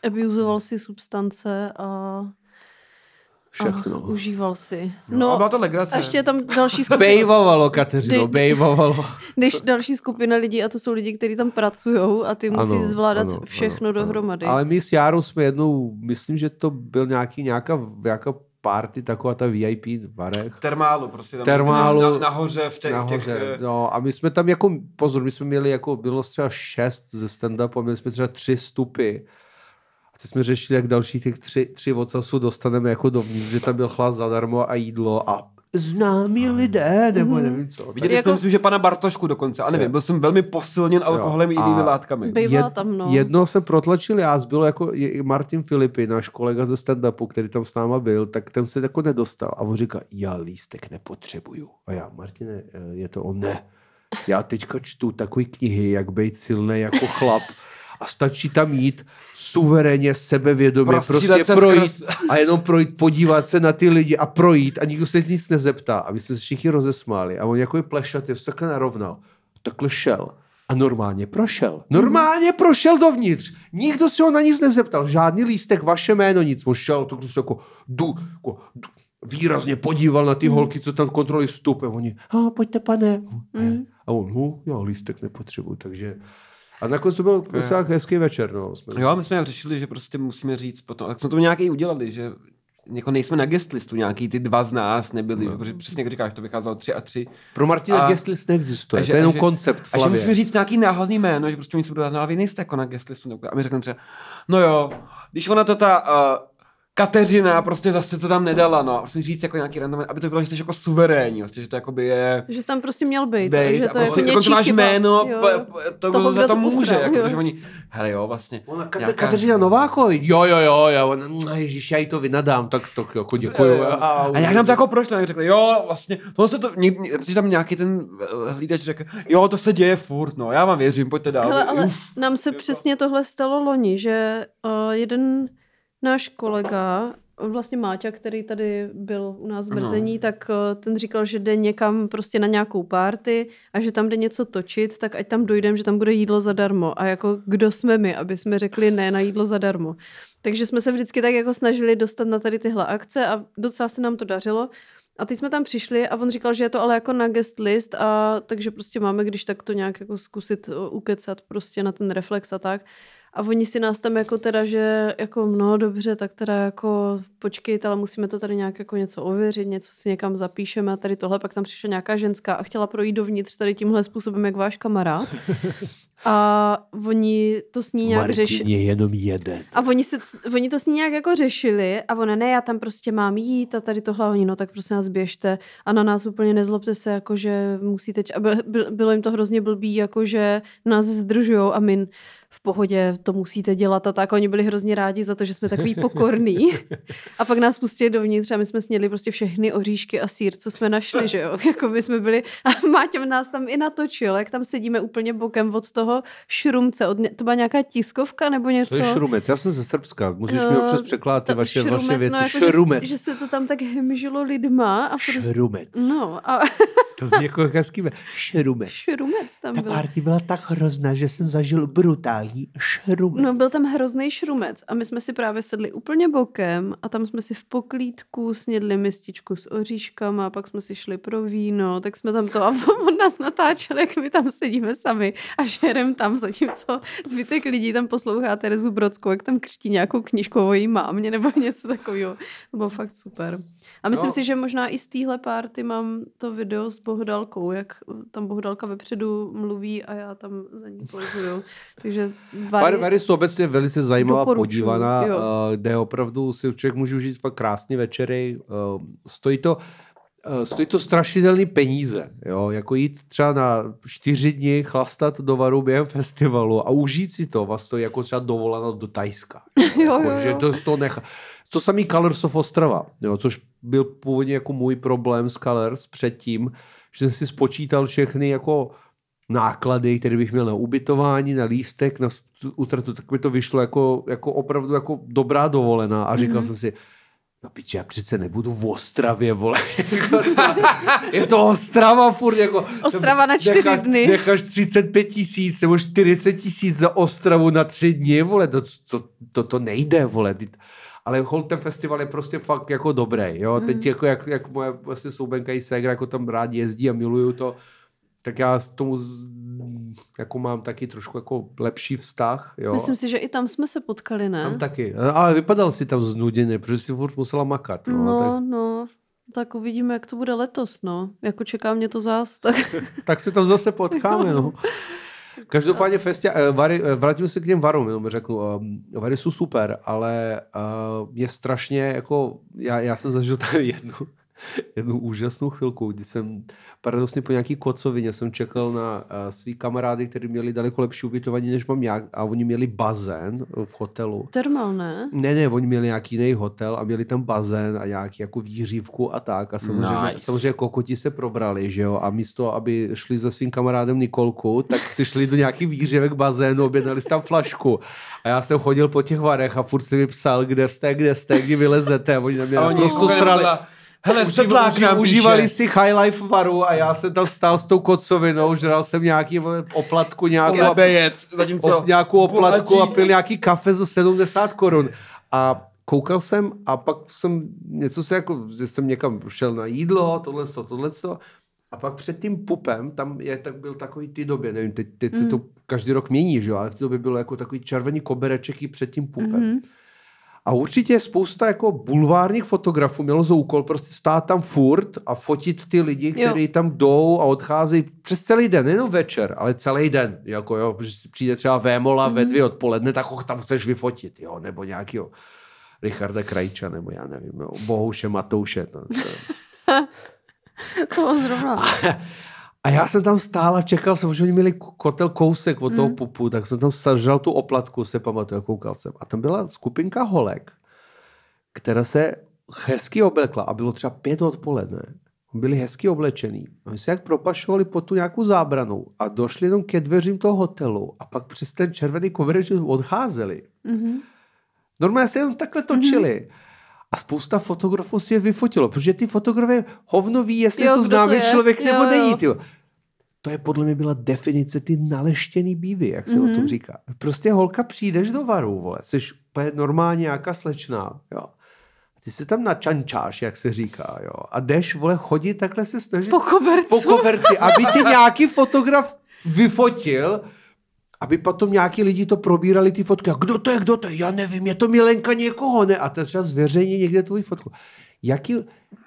Abuzoval si substance a, Všechno. a užíval si. No, No, a byla to legrace. a ještě je tam další skupina, Bejvovalo, Kateřino, bejvovalo. když další skupina lidí a to jsou lidi, kteří tam pracují a ty musí Ano, zvládat ano, všechno ano, ano. dohromady. Ale my s Járou jsme jednou, myslím, že to byl nějaký, nějaká, nějaká party, taková ta VIP. V termálu, prostě tam Termálu. Na, nahoře v, těch, v těch Nahoře, eh, no, a my jsme tam jako, pozor, my jsme měli jako, bylo třeba šest ze stand-upu a měli jsme třeba tři stupy. A teď jsme řešili, jak další těch tři, tři ocasu dostaneme jako dovnitř, že tam byl chlas zadarmo a jídlo a známí lidé, nebo Mhm. nevím co. Viděli Jako- jsme, myslím, že pana Bartošku dokonce. A nevím, Jo. byl jsem velmi posilněn alkoholem i a- jinými látkami. Bývá tam, no. Jedno jsem protlačil já, bylo jako je- Martin Filipy, náš kolega ze stand-upu, který tam s náma byl, tak ten se jako nedostal. A on říká, já lístek nepotřebuju. A já, Martine, eh, je to on, ne. Já teďka čtu takové knihy, jak být silný jako chlap. A stačí tam jít suverénně, sebevědomě, prostě se projít skrz- a jenom projít, podívat se na ty lidi a projít a nikdo se nic nezeptá. A my jsme se všichni rozesmáli. A on jako je plešatý, se takhle narovnal. Takhle šel. A normálně prošel. Normálně prošel dovnitř. Nikdo se ho na nic nezeptal. Žádný lístek, vaše jméno, nic. On šel, to se jako, du, jako du, výrazně podíval na ty holky, co tam kontrolují vstup. A oni, a pojďte pane. Mm. A on, hu, já lístek nepotřebuji, takže... A nakonec to byl tak hezký večer. No. Jsme... Jo, my jsme jak řešili, že prostě musíme říct potom, tak jsme to nějaký udělali, že jako nejsme na guest listu, nějaký ty dva z nás nebyli, no. protože přesně jak říkáš, to vycházelo tři a tři. Pro Martina A- guest list neexistuje, a že- to je jenom koncept A že musíme říct nějaký náhodný jméno, že prostě oni se budou dát, no, ale vy nejste jako na guest listu. A my řekneme třeba, no jo, když ona to ta uh, Kateřina prostě zase to tam nedala, no. A musíme říct jako nějaký random, aby to bylo, že jsi jako suverénní, vlastně, že to jakoby je... Že jsi tam prostě měl být. Bejt, že a to je prostě jako dokonce něčí máš chyba. jméno, Jo, to, Toho, to kdo za to to může, jako, protože oni, hele jo, vlastně. Ona, Kate, nějaká- Kateřina Nováko, jo, jo, jo, jo, ona, "Mm, ježiš, já jí to vynadám, tak to jako děkuju. Jo, jo. A jak nám to jako prošlo, jak řekli, jo, vlastně, tohle se to, ně, protože tam nějaký ten eh, hlídač řekl, jo, to se děje furt, no, já vám věřím, pojďte dál. Hele, ale Uf. nám se přesně tohle stalo loni, že uh, jeden náš kolega, vlastně Máťa, který tady byl u nás v Ano. Brzení, tak uh, ten říkal, že jde někam prostě na nějakou párty a že tam jde něco točit, tak ať tam dojdem, že tam bude jídlo zadarmo. A jako kdo jsme my, aby jsme řekli ne na jídlo zadarmo. Takže jsme se vždycky tak jako snažili dostat na tady tyhle akce a docela se nám to dařilo. A teď jsme tam přišli a on říkal, že je to ale jako na guest list a takže prostě máme, když tak to nějak jako zkusit o, ukecat prostě na ten reflex a tak. A oni si nás tam jako teda, že jako no dobře, tak teda jako počkejte, ale musíme to tady nějak jako něco ověřit, něco si někam zapíšeme a tady tohle. Pak tam přišla nějaká ženská a chtěla projít dovnitř tady tímhle způsobem, jak váš kamarád. A oni to s ní nějak řešili. je jenom jeden. A oni, se, oni to s ní nějak jako řešili a ona, ne, já tam prostě mám jít a tady tohle, oni, no tak prostě nás běžte a na nás úplně nezlobte se, jako že musíte, č- a byl, byl, bylo jim to hrozně blbý, jako že nás zdržujou a my v pohodě, to musíte dělat a tak. Oni byli hrozně rádi za to, že jsme takový pokorný. A pak nás pustili dovnitř a my jsme snědli prostě všechny oříšky a sír, co jsme našli, že jo. Jako my jsme byli, a Máťa nás tam i natočil, jak tam sedíme úplně bokem od toho šrumce. Od, to byla nějaká tiskovka nebo něco? To je šrumec, já jsem ze Srbska, můžeš mi Eh, občas překládat ty Ta- vaše, šrumec, vaše věci. No, jako, šrumec. Že, že, se to tam tak hemžilo lidma. A prostě, Šrumec. no, a To zní jako hezký. Šrumec. šrumec tam Ta byl. party byla tak hrozná, že jsem zažil brutální šrumec. No byl tam hrozný šrumec a my jsme si právě sedli úplně bokem a tam jsme si v poklídku snědli mističku s oříškama, pak jsme si šli pro víno, tak jsme tam to a on nás natáčel, jak my tam sedíme sami a žerem tam, zatímco zbytek lidí tam poslouchá Terezu Brodskou, jak tam křtí nějakou knížku o její mámě nebo něco takového. To bylo fakt super. A myslím No. si, že možná i z téhle party mám to video s Bohdalkou, jak tam Bohdalka vepředu mluví a já tam za ní pozuju. Takže Vary, Vary jsou obecně velice zajímavá, podívaná, jo. eh, kde opravdu si člověk může užít fakt krásné večery. eh, Stojí to, eh, stojí to strašidelný peníze. Jo? Jako jít třeba na čtyři dny chlastat do Varu během festivalu a užít si to vás stojí jako třeba dovolená do Tajska. Jo, jako, jo, Že jo. to, to nechá. To samý Colors of Ostrava, jo? což byl původně jako můj problém s Colors předtím, že jsem si spočítal všechny jako náklady, které bych měl na ubytování, na lístek, na útratu, tak mi to vyšlo jako, jako opravdu jako dobrá dovolená a říkal mm-hmm. jsem si, no piči, já přece nebudu v Ostravě, vole. je to Ostrava furt, jako... Ostrava na čtyři necháš, dny. Necháš 35 tisíc nebo 40 tisíc za Ostravu na tři dny, vole, to, to, to, to nejde, vole. Ale hold ten festival je prostě fakt jako dobrý, jo. Teď jako jak, jak moje vlastně soubenka i ségra jako tam rád jezdí a miluju to, tak já s tomu z, jako mám taky trošku jako lepší vztah, jo. Myslím si, že i tam jsme se potkali, ne? Tam taky. Ale vypadal si tam znuděný, protože si furt musela makat. No, No, tak, no, tak uvidíme, jak to bude letos, no. Jako čeká mě to zás, tak tak se tam zase potkáme, no. Každopádně festě, eh, Vary, eh, vrátím se k těm varům, jenom řeknu. um, Vary jsou super, ale uh, mě strašně, jako, já, já jsem zažil tady jednu, jednu úžasnou chvilku, kdy jsem paradoxně po nějaký kocovině jsem čekal na uh, svý kamarády, kteří měli daleko lepší ubytování, než mám já, a oni měli bazén v hotelu. termal, ne? Ne, ne, oni měli nějaký jiný hotel a měli tam bazén a nějaký jako výřívku a tak. A samozřejmě, Nice. samozřejmě kokoti se probrali, že jo. A místo, aby šli za svým kamarádem Nikolku, tak si šli do nějaký výřivek bazénu, objednali si tam flašku. A já jsem chodil po těch varech a furt si mi psal, kde jste, kde jste, kdy vylezete. A oni na mě A oni prostě srali. byla, Hele, Uživ- sedlák nám užívali píše. si high life varu a já jsem tam stál s tou kocovinou, žral jsem nějaký oplatku, nějakou, Lebejec, zatímco... op, nějakou oplatku a bohatí- pil nějaký kafe za 70 korun. A koukal jsem a pak jsem něco se jako, že jsem někam šel na jídlo, tohle, tohle, a pak před tím pupem, tam je, tak byl takový ty době, nevím, teď, teď se to každý rok mění, že jo, ale v té době bylo jako takový červený kobereček i před tím pupem. Mhm. A určitě spousta jako bulvárních fotografů mělo za úkol prostě stát tam furt a fotit ty lidi, kteří tam jdou a odcházejí přes celý den, nejenom večer, ale celý den. Jako jo, přijde třeba Vémola mm. ve dvě odpoledne, tak ho tam chceš vyfotit, jo, nebo nějakýho Richarda Krajča, nebo já nevím, jo, Bohouše Matouše. No, to, To zrovna. a já jsem tam stál a čekal jsem, že oni měli kotel kousek od toho pupu, tak jsem tam žral tu oplatku, se pamatuju, koukal jsem. A tam byla skupinka holek, která se hezky oblekla a bylo třeba pět odpoledne. Byli hezky oblečený. Oni se jak propašovali po tu nějakou zábranou a došli jenom ke dveřím toho hotelu a pak přes ten červený koverec odcházeli. Mhm. Normálně se jenom takhle točili. A spousta fotografů si je vyfotilo, protože ty fotografie hovno ví, jestli Jo, to známý to je. člověk Jo, nebo není. Tyjo. To je podle mě byla definice ty naleštěný bívy, jak se mm-hmm. o tom říká. Prostě holka, přijdeš do varu, vole, jsi úplně normálně nějaká slečná, jo. Ty se tam načančáš, jak se říká, jo. A jdeš, vole, chodit, takhle se snažit Po kobercu. po koberci, aby tě nějaký fotograf vyfotil, aby potom nějaký lidi to probírali ty fotky. A kdo to je, kdo to je? Já nevím, je to milenka někoho, ne? A to třeba zveřejní někde tvoji fotku. Jaký,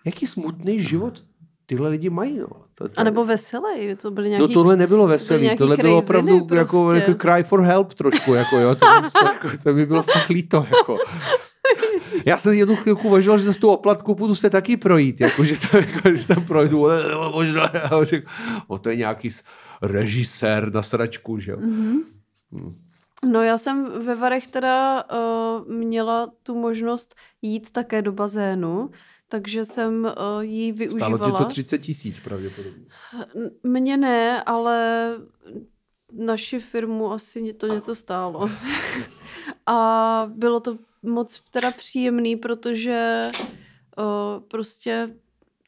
jaký smutný život tyhle lidi mají, no. To, to, A nebo veselý, to byly nějaký... No tohle nebylo veselý, nějaký tohle bylo opravdu jako, prostě. jako cry for help trošku, jako jo, to, to, jako, to mi bylo fakt líto, jako. Já jsem jednu chvilku uvažoval, že za tu oplatku půjdu se taky projít, jako, že, to, jako, že tam projdu, "Eh, možná, o, to je nějaký režisér na sračku, že jo. Mhm. Hmm. No já jsem ve Varech teda uh, měla tu možnost jít také do bazénu, takže jsem uh, ji využívala. Stálo ti to 30 tisíc pravděpodobně. Mně ne, ale naši firmu asi to něco stálo. A bylo to moc teda příjemný, protože uh, prostě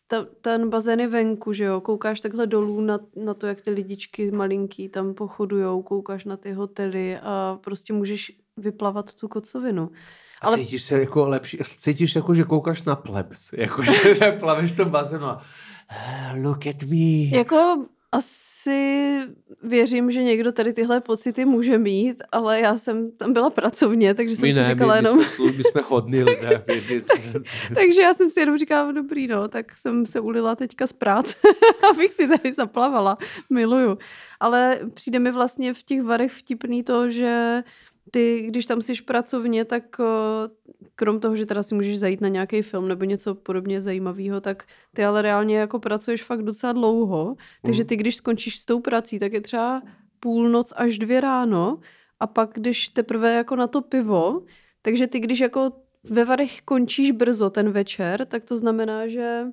ta, ten bazén je venku, že jo, koukáš takhle dolů na, na to, jak ty lidičky malinký tam pochodujou, koukáš na ty hotely a prostě můžeš vyplavat tu kocovinu. A Ale... cítíš se jako lepší, cítíš jako, že koukáš na plebs, jako, že plaveš to bazénu a look at me. Jako asi věřím, že někdo tady tyhle pocity může mít, ale já jsem tam byla pracovně, takže jsem my si ne, říkala my, jenom... My jsme, my jsme chodní lidé. takže já jsem si jenom říkala, dobrý no, tak jsem se ulila teďka z práce, abych si tady zaplavala. Miluju. Ale přijde mi vlastně v těch varech vtipný to, že ty, když tam jsi pracovně, tak krom toho, že teda si můžeš zajít na nějaký film nebo něco podobně zajímavého, tak ty ale reálně jako pracuješ fakt docela dlouho, takže mm. ty, když skončíš s tou prací, tak je třeba půlnoc až dvě ráno a pak, když teprve jako na to pivo, takže ty, když jako ve Varech končíš brzo ten večer, tak to znamená, že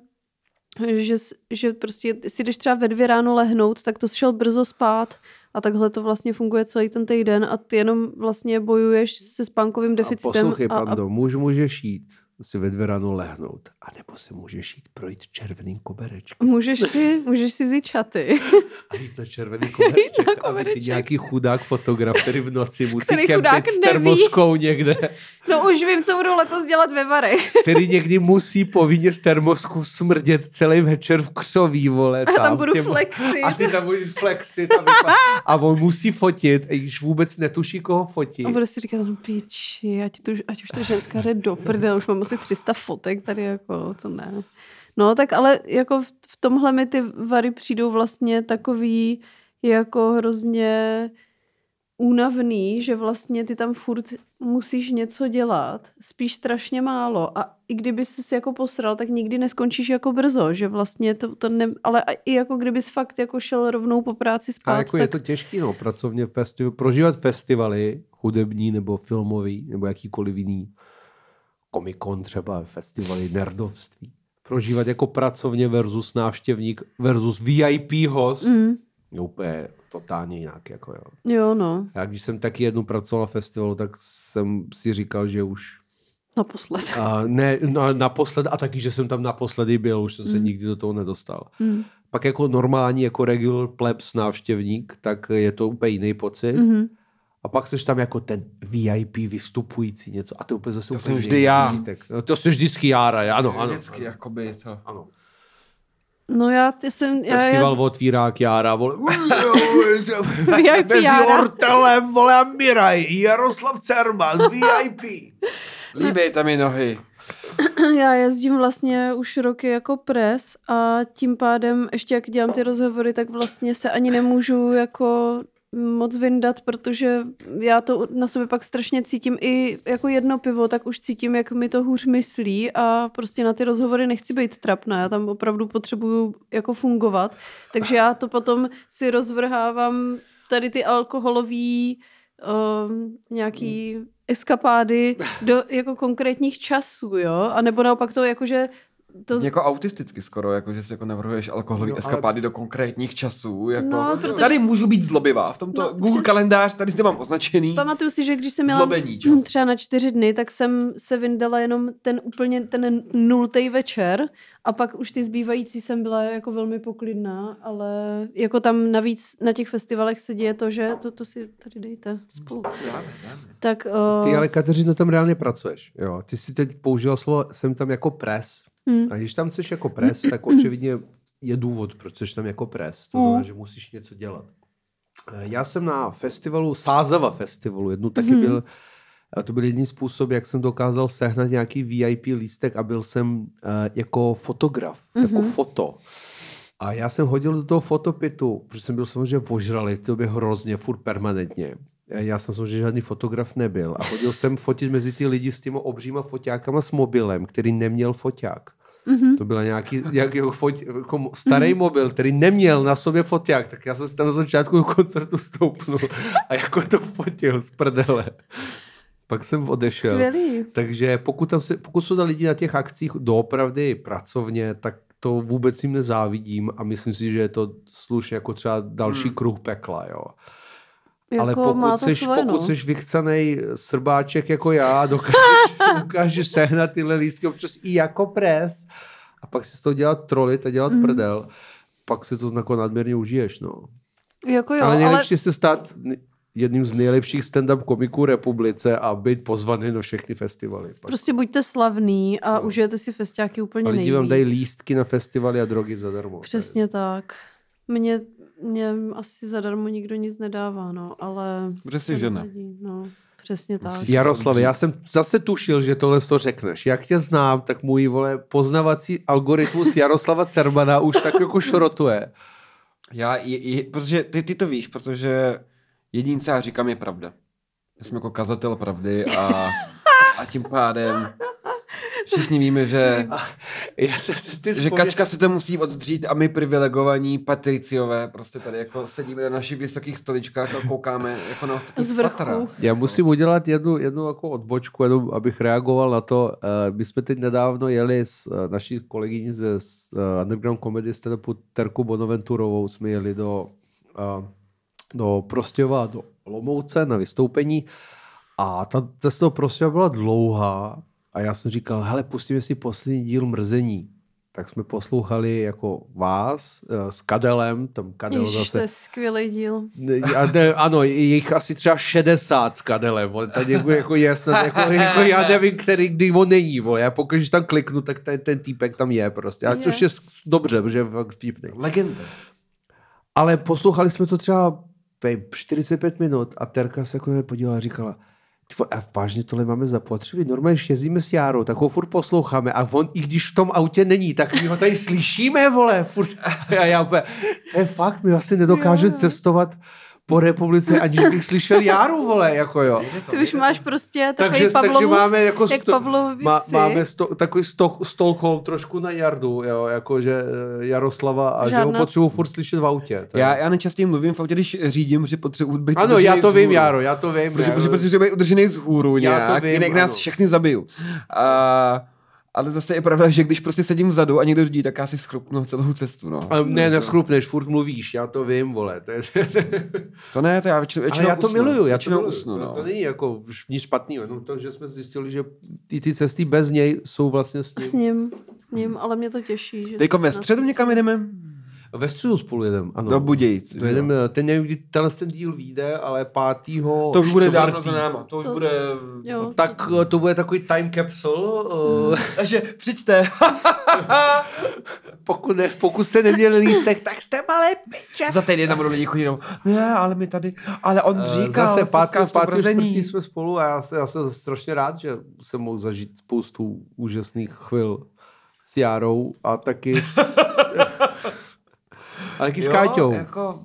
že, že prostě si jdeš třeba ve dvě ráno lehnout, tak to šel brzo spát a takhle to vlastně funguje celý ten týden a ty jenom vlastně bojuješ se spánkovým deficitem. A poslouchej, a, Pando, muž můžeš jít si ve dvě ráno lehnout. A nebo si můžeš jít projít červeným koberečkem. Můžeš si, můžeš si vzít čaty. A jít na červený kobereček. na kobereček. ty nějaký chudák fotograf, který v noci musí kempit s termoskou někde. No už vím, co budu letos dělat ve Varech. který někdy musí povinně z termosku smrdět celý večer v křoví, vole. Tam, a tam budu těm, flexit. A ty tam budeš flexit. A, a on musí fotit, i když vůbec netuší, koho fotí. A bude si říkat, no piči, ať, tu, ať už ta ženská jde do prdel, už mám asi 300 fotek tady, jako to ne. No tak ale jako v, v tomhle mi ty vary přijdou vlastně takový jako hrozně únavný, že vlastně ty tam furt musíš něco dělat, spíš strašně málo a i kdyby jsi si jako posral, tak nikdy neskončíš jako brzo, že vlastně to, to ne, ale i jako kdybys fakt jako šel rovnou po práci spát. A jako tak... je to těžký, no, pracovně festival, prožívat festivaly, hudební nebo filmový, nebo jakýkoliv jiný, komikon třeba, festivaly nerdovství. Prožívat jako pracovně versus návštěvník versus VIP host. Mm. Je úplně totálně jinak. Jako jo. jo, no. Já když jsem taky jednou pracoval na festivalu, tak jsem si říkal, že už Naposled. A ne, na, naposled a taky, že jsem tam naposledy byl, už jsem se mm. nikdy do toho nedostal. Mm. Pak jako normální, jako regular plebs návštěvník, tak je to úplně jiný pocit. Mm. A pak jsi tam jako ten VIP vystupující něco. A to úplně zase to úplně vždy já. No, to jsi vždycky já, ano, ano. Vždycky, ano. jakoby to. Ano. No já ty jsem... Já, Festival já... otvírák Jára, vole. VIP Mezi Jára. Ortelem, vole, a Miraj, Jaroslav Cerman, VIP. Líbejte mi nohy. Já jezdím vlastně už roky jako pres a tím pádem, ještě jak dělám ty rozhovory, tak vlastně se ani nemůžu jako moc vyndat, protože já to na sobě pak strašně cítím i jako jedno pivo, tak už cítím, jak mi to hůř myslí a prostě na ty rozhovory nechci být trapná, já tam opravdu potřebuju jako fungovat, takže já to potom si rozvrhávám tady ty alkoholový um, nějaký eskapády do jako konkrétních časů, jo, a nebo naopak to jakože to... Jako autisticky skoro, jako že si jako navrhuješ alkoholový no, eskapády ale... do konkrétních časů. Jako... No, protože... Tady můžu být zlobivá. V tomto no, Google přes... kalendář tady to mám označený. Pamatuju si, že když jsem měla třeba na čtyři dny, tak jsem se vyndala jenom ten úplně ten nultý večer a pak už ty zbývající jsem byla jako velmi poklidná, ale jako tam navíc na těch festivalech se děje to, že to, to si tady dejte spolu. Dáme, dáme. Tak, uh... Ty ale Kateřino tam reálně pracuješ. Jo? Ty si teď použila slovo, jsem tam jako pres. Hmm. A když tam jsi jako pres, tak očividně je důvod, proč jsi tam jako pres. To znamená, hmm. že musíš něco dělat. Eh, já jsem na festivalu, Sázava festivalu, jednu taky hmm. byl, to byl jediný způsob, jak jsem dokázal sehnat nějaký VIP lístek a byl jsem uh, jako fotograf, mm-hmm. jako foto. A já jsem hodil do toho fotopitu, protože jsem byl samozřejmě ožralý, to by hrozně, furt permanentně. Já jsem samozřejmě žádný fotograf nebyl a chodil jsem fotit mezi ty lidi s těmi obříma foťákama s mobilem, který neměl foťák. Mhm. To byl nějaký, nějaký fot, jako starý mobil, který neměl na sobě foťák, tak já jsem si tam na začátku koncertu stoupnul a jako to fotil z prdele. Pak jsem odešel. Skvělý. Takže pokud, tam se, pokud jsou tam lidi na těch akcích doopravdy pracovně, tak to vůbec jim nezávidím a myslím si, že je to slušně jako třeba další Hmm. kruh pekla, jo. Jako Ale má pokud to jsi, svoje, pokud no. jsi vychcenej srbáček jako já, dokážeš, dokážeš sehnat tyhle lístky občas i jako pres a pak si z toho dělat trolit a dělat Mhm. prdel, pak si to jako nadměrně užiješ, no. Jako jo, ale ale, nejlepší je se stát jedním z nejlepších stand-up komiků republice a být pozvaný na všechny festivaly. Pak. prostě buďte slavný a No. užijete si festiáky úplně A lidi nejvíc. vám dají lístky na festivaly a drogy zadarmo. Přesně tak. Mně, mě asi zadarmo nikdo nic nedává, no, ale... Protože jsi žena. nevadí, No, přesně tak. Jaroslav, já jsem zase tušil, že tohle to řekneš. Jak tě znám, tak můj vole poznavací algoritmus Jaroslava Cermana už tak jako šrotuje. Já, je, je, protože ty, ty to víš, protože jediné, co já říkám, je pravda. Já jsem jako kazatel pravdy a, a tím pádem všichni víme, že, Já se, ty že kačka se to musí oddřít a my privilegovaní patriciové prostě tady jako sedíme na našich vysokých stoličkách a koukáme jako na ostatní Z vrchu. spatra. Já musím udělat jednu, jednu jako odbočku, jenom abych reagoval na to. Eh, My jsme teď nedávno jeli s eh, naší kolegyní ze z, eh, Underground Comedy stand-upu Terku Bonaventurovou, jsme jeli do, do Prostěva, do Olomouce na vystoupení a ta cesta do Prostěva byla dlouhá a já jsem říkal, hele, pustíme si poslední díl Mrzení. Tak jsme poslouchali jako vás eh, s Kadelem, tam Kadel Ježiš, zase to je skvělý díl. a ne, ano, je jich asi třeba 60 s kadelem, vole, tady jako, jako je snad, jako, jako, já nevím, který, kdy on není, vole, já pokud když tam kliknu, tak ten, ten týpek tam je prostě, a Je. což je dobře, protože je fakt vtipný. Legenda. Ale poslouchali jsme to třeba tej, 45 minut a Terka se jako podívala a říkala, "Ty vole, a vážně tohle máme zapotřebí. Normálně, jezdíme s Járou, tak ho furt posloucháme a on, i když v tom autě není, tak my ho tady slyšíme, vole, furt. A já úplně, to je fakt, my asi nedokážeme Jo. cestovat po republice, aniž bych slyšel Járu, vole, jako jo. Ty už máš prostě takový Takže, takže Pavlovův, máme jako jak sto, Pavlovici. má, máme sto, takový Stockholm trošku na Jardu, jo, jako že eh, Jaroslava a že ho Žádná- potřebuji furt slyšet v autě. Je- Já, já nejčastěji mluvím v autě, když řídím, že potřebuji být Ano, já to vím. Jaro, já to vím. Protože, protože, protože být udržený vzhůru Já to nějak, vím, jinak nás ano. všechny zabiju. A, ale zase je pravda, že když prostě sedím vzadu a někdo řídí, tak já si schrupnu celou cestu. No. Ale ne, to, neschrupneš, furt mluvíš, já to vím, vole. To je... to ne, to já většinou, Ale většinou já to usnu, miluju, já to miluju. usnu, to, no. to není jako už nic špatného, jenom to, že jsme zjistili, že ty, ty cesty bez něj jsou vlastně s ním. S ním, s ním, ale mě to těší. Že Teďko ve středu to někam jedeme? Ve středu spolu jedem, ano. Do Budějic. To jedem, jo. ten nevím, kdy tenhle ten díl vyjde, ale pátýho To už bude dávno za náma, to už To- bude... Jo, Tak eh, to bude takový time capsule. eh, Takže přijďte. pokud, ne, pokud jste neměli lístek, tak jste malé piče. za týden tam budou lidi chodit, ne, ale my tady, ale on Eh, říkal Zase v pátý, pátý čtvrtý jsme spolu a já, se, já jsem strašně rád, že jsem mohl zažít spoustu úžasných chvil s Járou a taky s, a taky s Káťou. jako...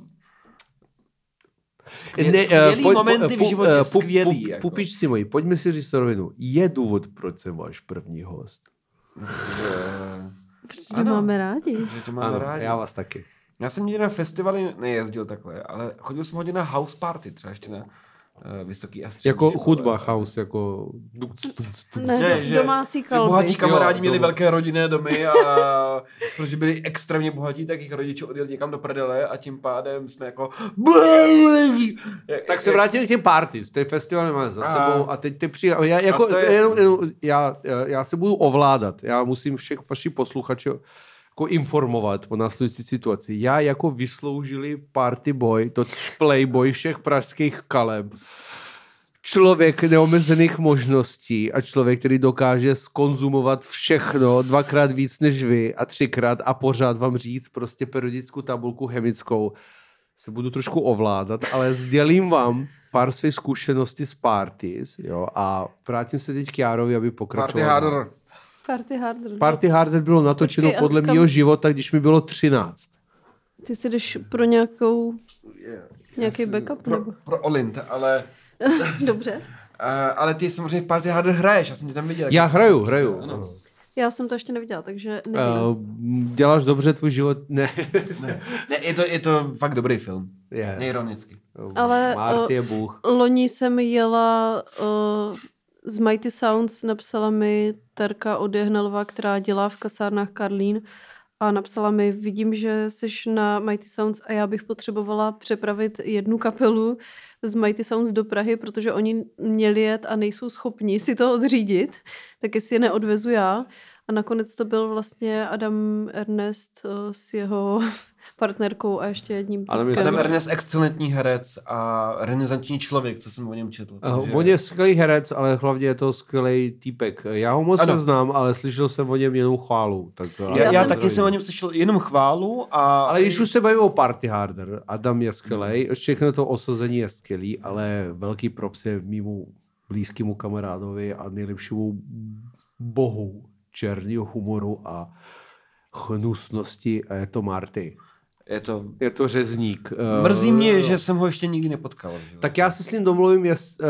Ne, Ne, eh, skvělý pojď- momenty pu- v životě, eh, pu- skvělý. pu- jako. Pupičci moji, pojďme si říct rovinu. Je důvod, proč jsem váš první host. Že- protože Ano. máme rádi. Že tě máme Ano, rádi. já vás taky. Já jsem nikdy na festivaly nejezdil takhle, ale chodil jsem hodně na house party, třeba ještě na vysoký a střední Jako škole. hudba, house, jako... Duc, duc, duc. Ne, Že- že- domácí Že kalby. bohatí kamarádi Jo, měli doma. velké rodinné domy a protože byli extrémně bohatí, tak jejich rodiče odjeli někam do prdele a tím pádem jsme jako... Tak se vrátíme k těm parties, ten festival máme za sebou a teď ty přijde, já, jako, je- jenom, jenom, já, já se budu ovládat, já musím všech vaši posluchači jako informovat o následující situaci. Já jako vysloužilý party boy, to playboy všech pražských kaleb, člověk neomezených možností a člověk, který dokáže skonzumovat všechno dvakrát víc než vy a třikrát a pořád vám říct prostě periodickou tabulku chemickou, se budu trošku ovládat, ale sdělím vám pár svých zkušeností z parties, jo, a vrátím se teď k Járovi, aby pokračoval. Party harder. Party harder. Party Harder bylo natočeno Počkej, podle kam- mého života, když mi bylo 13. Ty si jdeš pro nějakou, nějaký si- backup? Pro, Nebo? pro Olint, ale... Dobře. Uh, ale ty samozřejmě v Party Harder hraješ, já jsem tě tam viděl. Já hraju, hraju. Ano. Já jsem to ještě neviděla, takže nevím. Uh, děláš dobře tvůj život? Ne. Ne, ne je, to, je to fakt dobrý film. je. Neironicky. Ale, Marty uh, je bůh. Loni jsem jela uh, z Mighty Sounds, napsala mi Terka Odehnalová, která dělá v kasárnách Karlín a napsala mi, vidím, že jsi na Mighty Sounds a já bych potřebovala přepravit jednu kapelu z Mighty Sounds do Prahy, protože oni měli jet a nejsou schopni si to odřídit, tak jestli je neodvezu já. A nakonec to byl vlastně Adam Ernest uh, s jeho partnerkou a ještě jedním týpkem. Adam Ernest excelentní herec a renesanční člověk, co jsem o něm četl. Uh, takže- on je skvělý herec, ale hlavně je to skvělý týpek. Já ho moc Ano. neznám, ale slyšel jsem o něm jenom chválu. Tak, Já, Já já, jsem taky jsem o něm slyšel jenom chválu a... Ale když už se bavíme o Party Harder, Adam je skvělý, Hmm. všechno to osazení je skvělý, ale velký props je mýmu blízkému kamarádovi a nejlepšímu bohu černého humoru a hnusnosti a je to Marty. Je to... Je to řezník. eh, Mrzí mě, no. že jsem ho ještě nikdy nepotkal. Že? jo. Tak já se s ním domluvím, jest,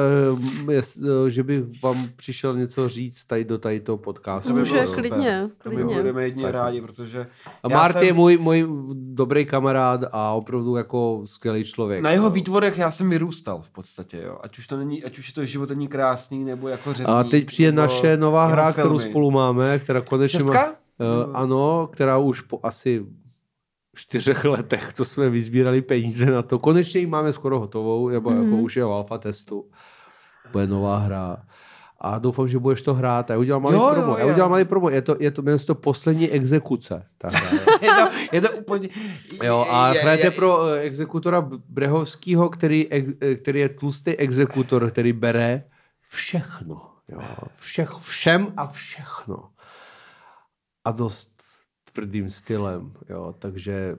uh, jest, uh, že bych vám přišel něco říct tady do tady toho podcastu. To Může, bylo super. klidně, To my klidně. budeme jedině Tak. rádi, protože... A já Marty jsem- je můj, můj dobrý kamarád a opravdu jako skvělý člověk. Na jeho No. výtvorech já jsem vyrůstal v podstatě, jo. Ať už to není, ať už je to život není krásný, nebo jako řezník. A teď přijde naše nová hra, kterou filmy. spolu máme, která konečně má... Šestka? Uh, ano, která už po asi čtyřech letech, co jsme vyzbírali peníze na to, konečně ji máme skoro hotovou, nebo mm-hmm. jako Mhm. už je v alfa testu. Bude nová hra. A doufám, že budeš to hrát. A já udělám malý Jo, jo, promo. Já udělám malý promo. Je to, je to, to poslední exekuce. Ta je, to, je to úplně... Jo, a je, hrajete je, pro eh, exekutora Brehovského, který, eh, který je tlustý exekutor, který bere všechno. Jo, všech, všem a všechno. A dost tvrdým stylem. Jo, takže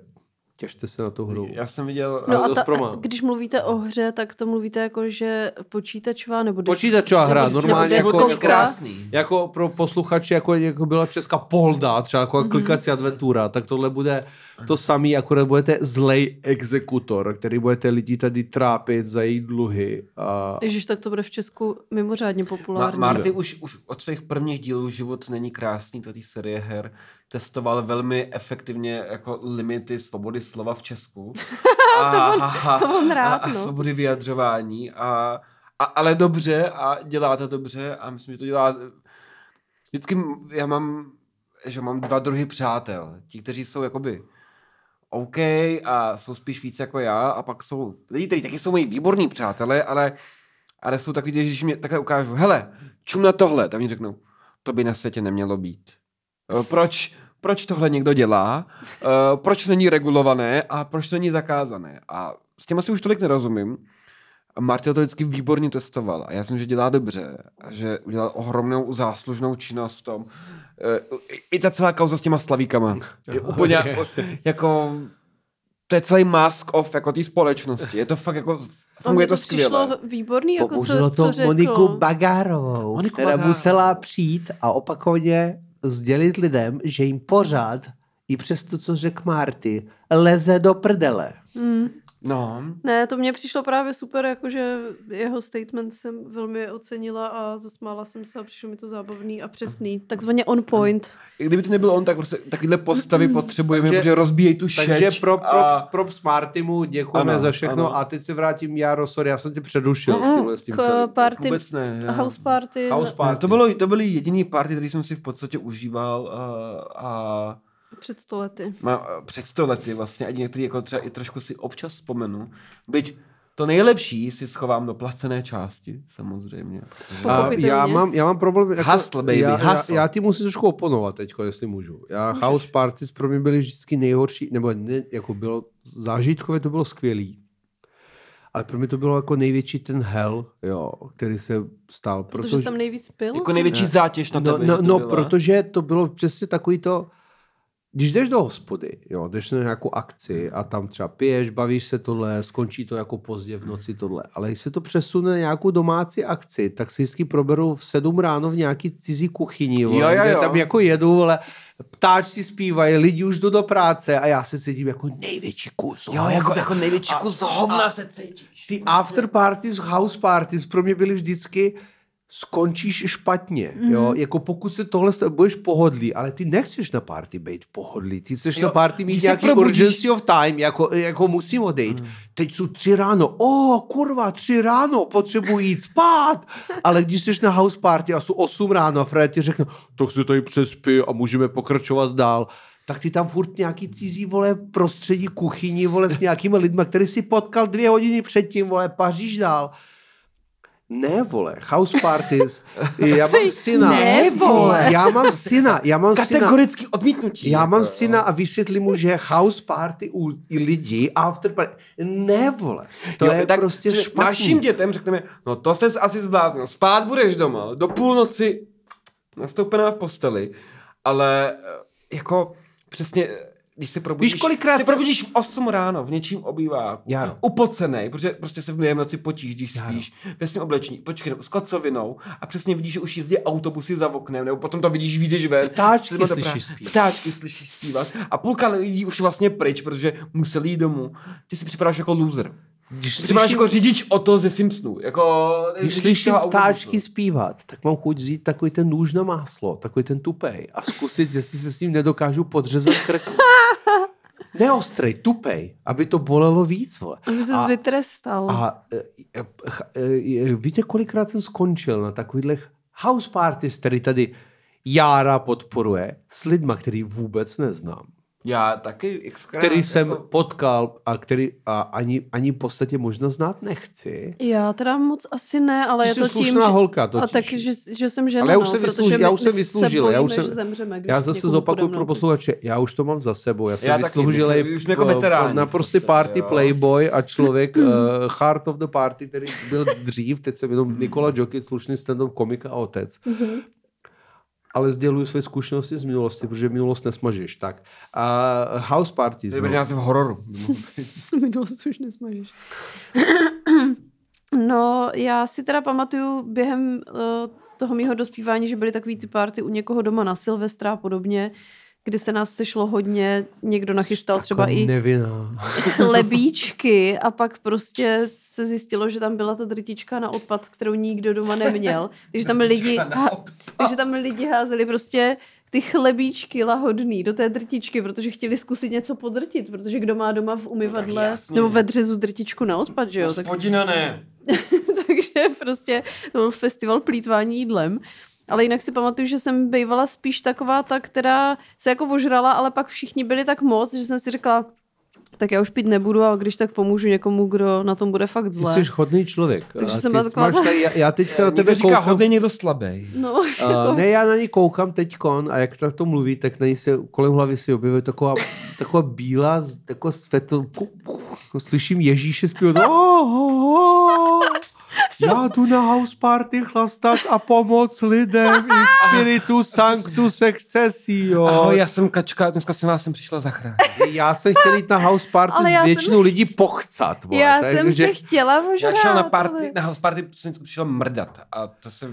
těšte se na tu hru. Já jsem viděl... Ale No a dost ta, promo. když mluvíte o hře, tak to mluvíte jako, že počítačová nebo... desk- Počítačová hra, nebo- normálně nebo jako- deskovka. krásný. Jako pro posluchače, jako, jako byla česká Polda, třeba jako Mhm. mm-hmm. klikací adventura, tak tohle bude to samý, akorát budete zlej exekutor, který budete lidi tady trápit za její dluhy. A... Ježiš, tak to bude v Česku mimořádně Ma- populární. Marty už, už od svých prvních dílů Život není krásný, to té série her, testoval velmi efektivně jako limity svobody slova v Česku. A, a, to on rád, a, a no. svobody vyjadřování. A, a, ale dobře a dělá to dobře a myslím, že to dělá... Vždycky já mám, že mám dva druhy přátel. Ti, kteří jsou jakoby OK a jsou spíš víc jako já a pak jsou lidi, kteří taky jsou moji výborní přátelé, ale, ale jsou takový, že když mě takhle ukážu, hele, čum na tohle, tak mi řeknou, to by na světě nemělo být. Proč, proč tohle někdo dělá, Eh, proč není regulované a proč to není zakázané. A s těma si už tolik nerozumím. A Marty to vždycky výborně testoval a já jsem, že dělá dobře a že udělal ohromnou záslužnou činnost v tom. Eh, i- I ta celá kauza s těma slavíkama. Je úplně jako, jako to je celý mask off jako té společnosti. Je to fakt jako, funguje to přišlo skvěle. výborný, jako Použilo co, to co řekl. Moniku Bagárovou, Moniku která Bagárovou. musela přijít a opakovaně sdělit lidem, že jim pořád, i přes to, co řekl Marty, leze do prdele. Mm. No, Ne, to mně přišlo právě super, jakože jeho statement jsem velmi ocenila a zasmála jsem se a přišlo mi to zábavný a přesný. Takzvaně on point. i kdyby to nebyl on, tak prostě takovýhle postavy potřebujeme, Takže- protože rozbíjejí tu šeč. Takže pro, pro, a... pro Smartimu děkujeme Ano, za všechno ano. a teď se vrátím Jaro, sorry, já jsem tě předušil s Mm, tímhle s tím K celým. party, Vůbec ne. já- house party. House Ne, party. To, bylo, to byly jediný party, který jsem si v podstatě užíval a, a Před sto lety. má, před sto lety vlastně a některý jako třeba i trošku si občas vzpomenu. Byť to nejlepší si schovám do placené části, samozřejmě. Protože... A- já, mám, já mám problém... Jako, Hustle, baby, já, hustle. Já, já ti musím trošku oponovat teď, jestli můžu. Já, Můžeš. house parties pro mě byly vždycky nejhorší, nebo ne, jako bylo, zážitkově to bylo skvělý. Ale pro mě to bylo jako největší ten hell, jo, který se stal. Protože jsi tam nejvíc pil? Jako největší zátěž na No, tebe. no, no byla. protože to bylo přesně takový to, když jdeš do hospody, jo, jdeš na nějakou akci a tam třeba piješ, bavíš se tohle, skončí to jako pozdě v noci tohle, ale když se to přesune na nějakou domácí akci, tak si vždycky proberu v sedm ráno v nějaký cizí kuchyni, Jo, jo, jo. tam jako jedu, ale ptáčci zpívají, lidi už jdou do práce a já se cítím jako největší kus Jo, jako, jako největší kus hovna se cítíš. ty after parties, house parties pro mě byly vždycky skončíš špatně. Mhm. Jo? Jako pokud se tohle budeš pohodlý, ale ty nechceš na party být pohodlý. Ty chceš Jo, na party mít nějaký probudíš- urgency of time, jako, jako musím odejít. Teď jsou tři ráno. O, kurva, tři ráno, potřebuji jít spát. Ale když jsi na house party a jsou osm ráno a Fred ti řekne, tak se tady přespí a můžeme pokračovat dál tak ty tam furt nějaký cizí, vole, prostředí kuchyni, vole, s nějakými lidmi, který si potkal dvě hodiny předtím, vole, paříš dál. Ne, vole, house parties. Já mám syna. Ne, vole. Já mám syna. Já mám syna. Kategoricky odmítnutí. Já jako, mám jo. syna a vysvětlím mu, že house party u lidí, after party. Ne, vole. To Jo, je tak prostě špatný. Našim dětem řekneme, no to ses asi zbláznil, spát budeš doma, do půlnoci nastoupená v posteli, ale eh, jako přesně, když se probudíš, Víš, kolikrát se probudíš v 8 ráno v něčím obýváku, Já- upocenej, protože prostě se v během noci potíš, když Já spíš, ve svém oblečení, počkej, s kocovinou a přesně vidíš, že už jezdí autobusy za oknem, nebo potom to vidíš, vyjdeš ven. Ptáčky slyšíš pra- zpívat. Ptáčky slyšíš zpívat. A půlka lidí už vlastně pryč, protože museli jít domů. Ty si připadáš jako loser. Když slyším- jako řidič o to ze Simpsonů. Jako Když slyším ptáčky zpívat, tak mám chuť vzít takový ten nůž na máslo, takový ten tupej a zkusit, jestli se s ním nedokážu podřezat krk. Neostrej, tupej, aby to bolelo víc. Vole. Aby se A- vytrestal. A e, e, e, víte, kolikrát jsem skončil na takových house parties, který tady Jára podporuje, s lidma, který vůbec neznám. Já taky xkrát, Který jsem jako, potkal a který a ani, ani v podstatě možná znát nechci. Já teda moc asi ne, ale Ty je jsi to tím, slušná že... holka A tak, že, že jsem žena, Ale já už no, jsem protože vysloužil, já už jsem se vysloužil, já už jsem- že zemřeme, Já zase zopakuju pro posluchače, já už to mám za sebou, já jsem Já jsme jako veteráni na v prostě party jo. playboy a člověk uh, heart of the party, který byl dřív, teď jsem jenom Nikola Jokic, slušný stand-up komik a otec. Ale sděluju své zkušenosti z minulosti, protože minulost nesmažeš. Tak. A house parties. To je no. název hororu. Minulost už nesmažeš. no, já si teda pamatuju během uh, toho mýho dospívání, že byly takový ty party u někoho doma na Silvestra a podobně, kdy se nás sešlo hodně, někdo nachystal třeba i Nevinná. chlebíčky a pak prostě se zjistilo, že tam byla ta drtička na odpad, kterou nikdo doma neměl. Takže tam lidi, ha, takže tam lidi házeli prostě ty chlebíčky lahodný do té drtičky, protože chtěli zkusit něco podrtit, protože kdo má doma v umyvadle jasně. nebo ve dřezu drtičku na odpad, že jo? Tak, Spodina ne. takže prostě to byl festival plítvání jídlem. Ale jinak si pamatuju, že jsem bývala spíš taková ta, která se jako ožrala, ale pak všichni byli tak moc, že jsem si řekla, tak já už pít nebudu a když tak pomůžu někomu, kdo na tom bude fakt Ty zle. jsi hodný člověk. Takže jsem ty byla taková máš ta- tady, já, já teďka na tebe říká koukám. hodně někdo slabý. No, Uh, ne, já na ní koukám teďkon a jak tak to mluví, tak na ní se kolem hlavy si objevuje taková, taková bílá, jako světlo, slyším Ježíše zpívat. Oh, oh. Já jdu na house party chlastat a pomoct lidem in spiritu sanctus excessio. Ahoj, já jsem Kačka, dneska jsem vás sem přišla zachránit. Já jsem chtěl jít na house party Ale s já jsem- většinou lidí pochcat. Vole. já Takže- jsem se chtěla ožrát. Já šel na ale- party, na house party jsem přišel mrdat a to se...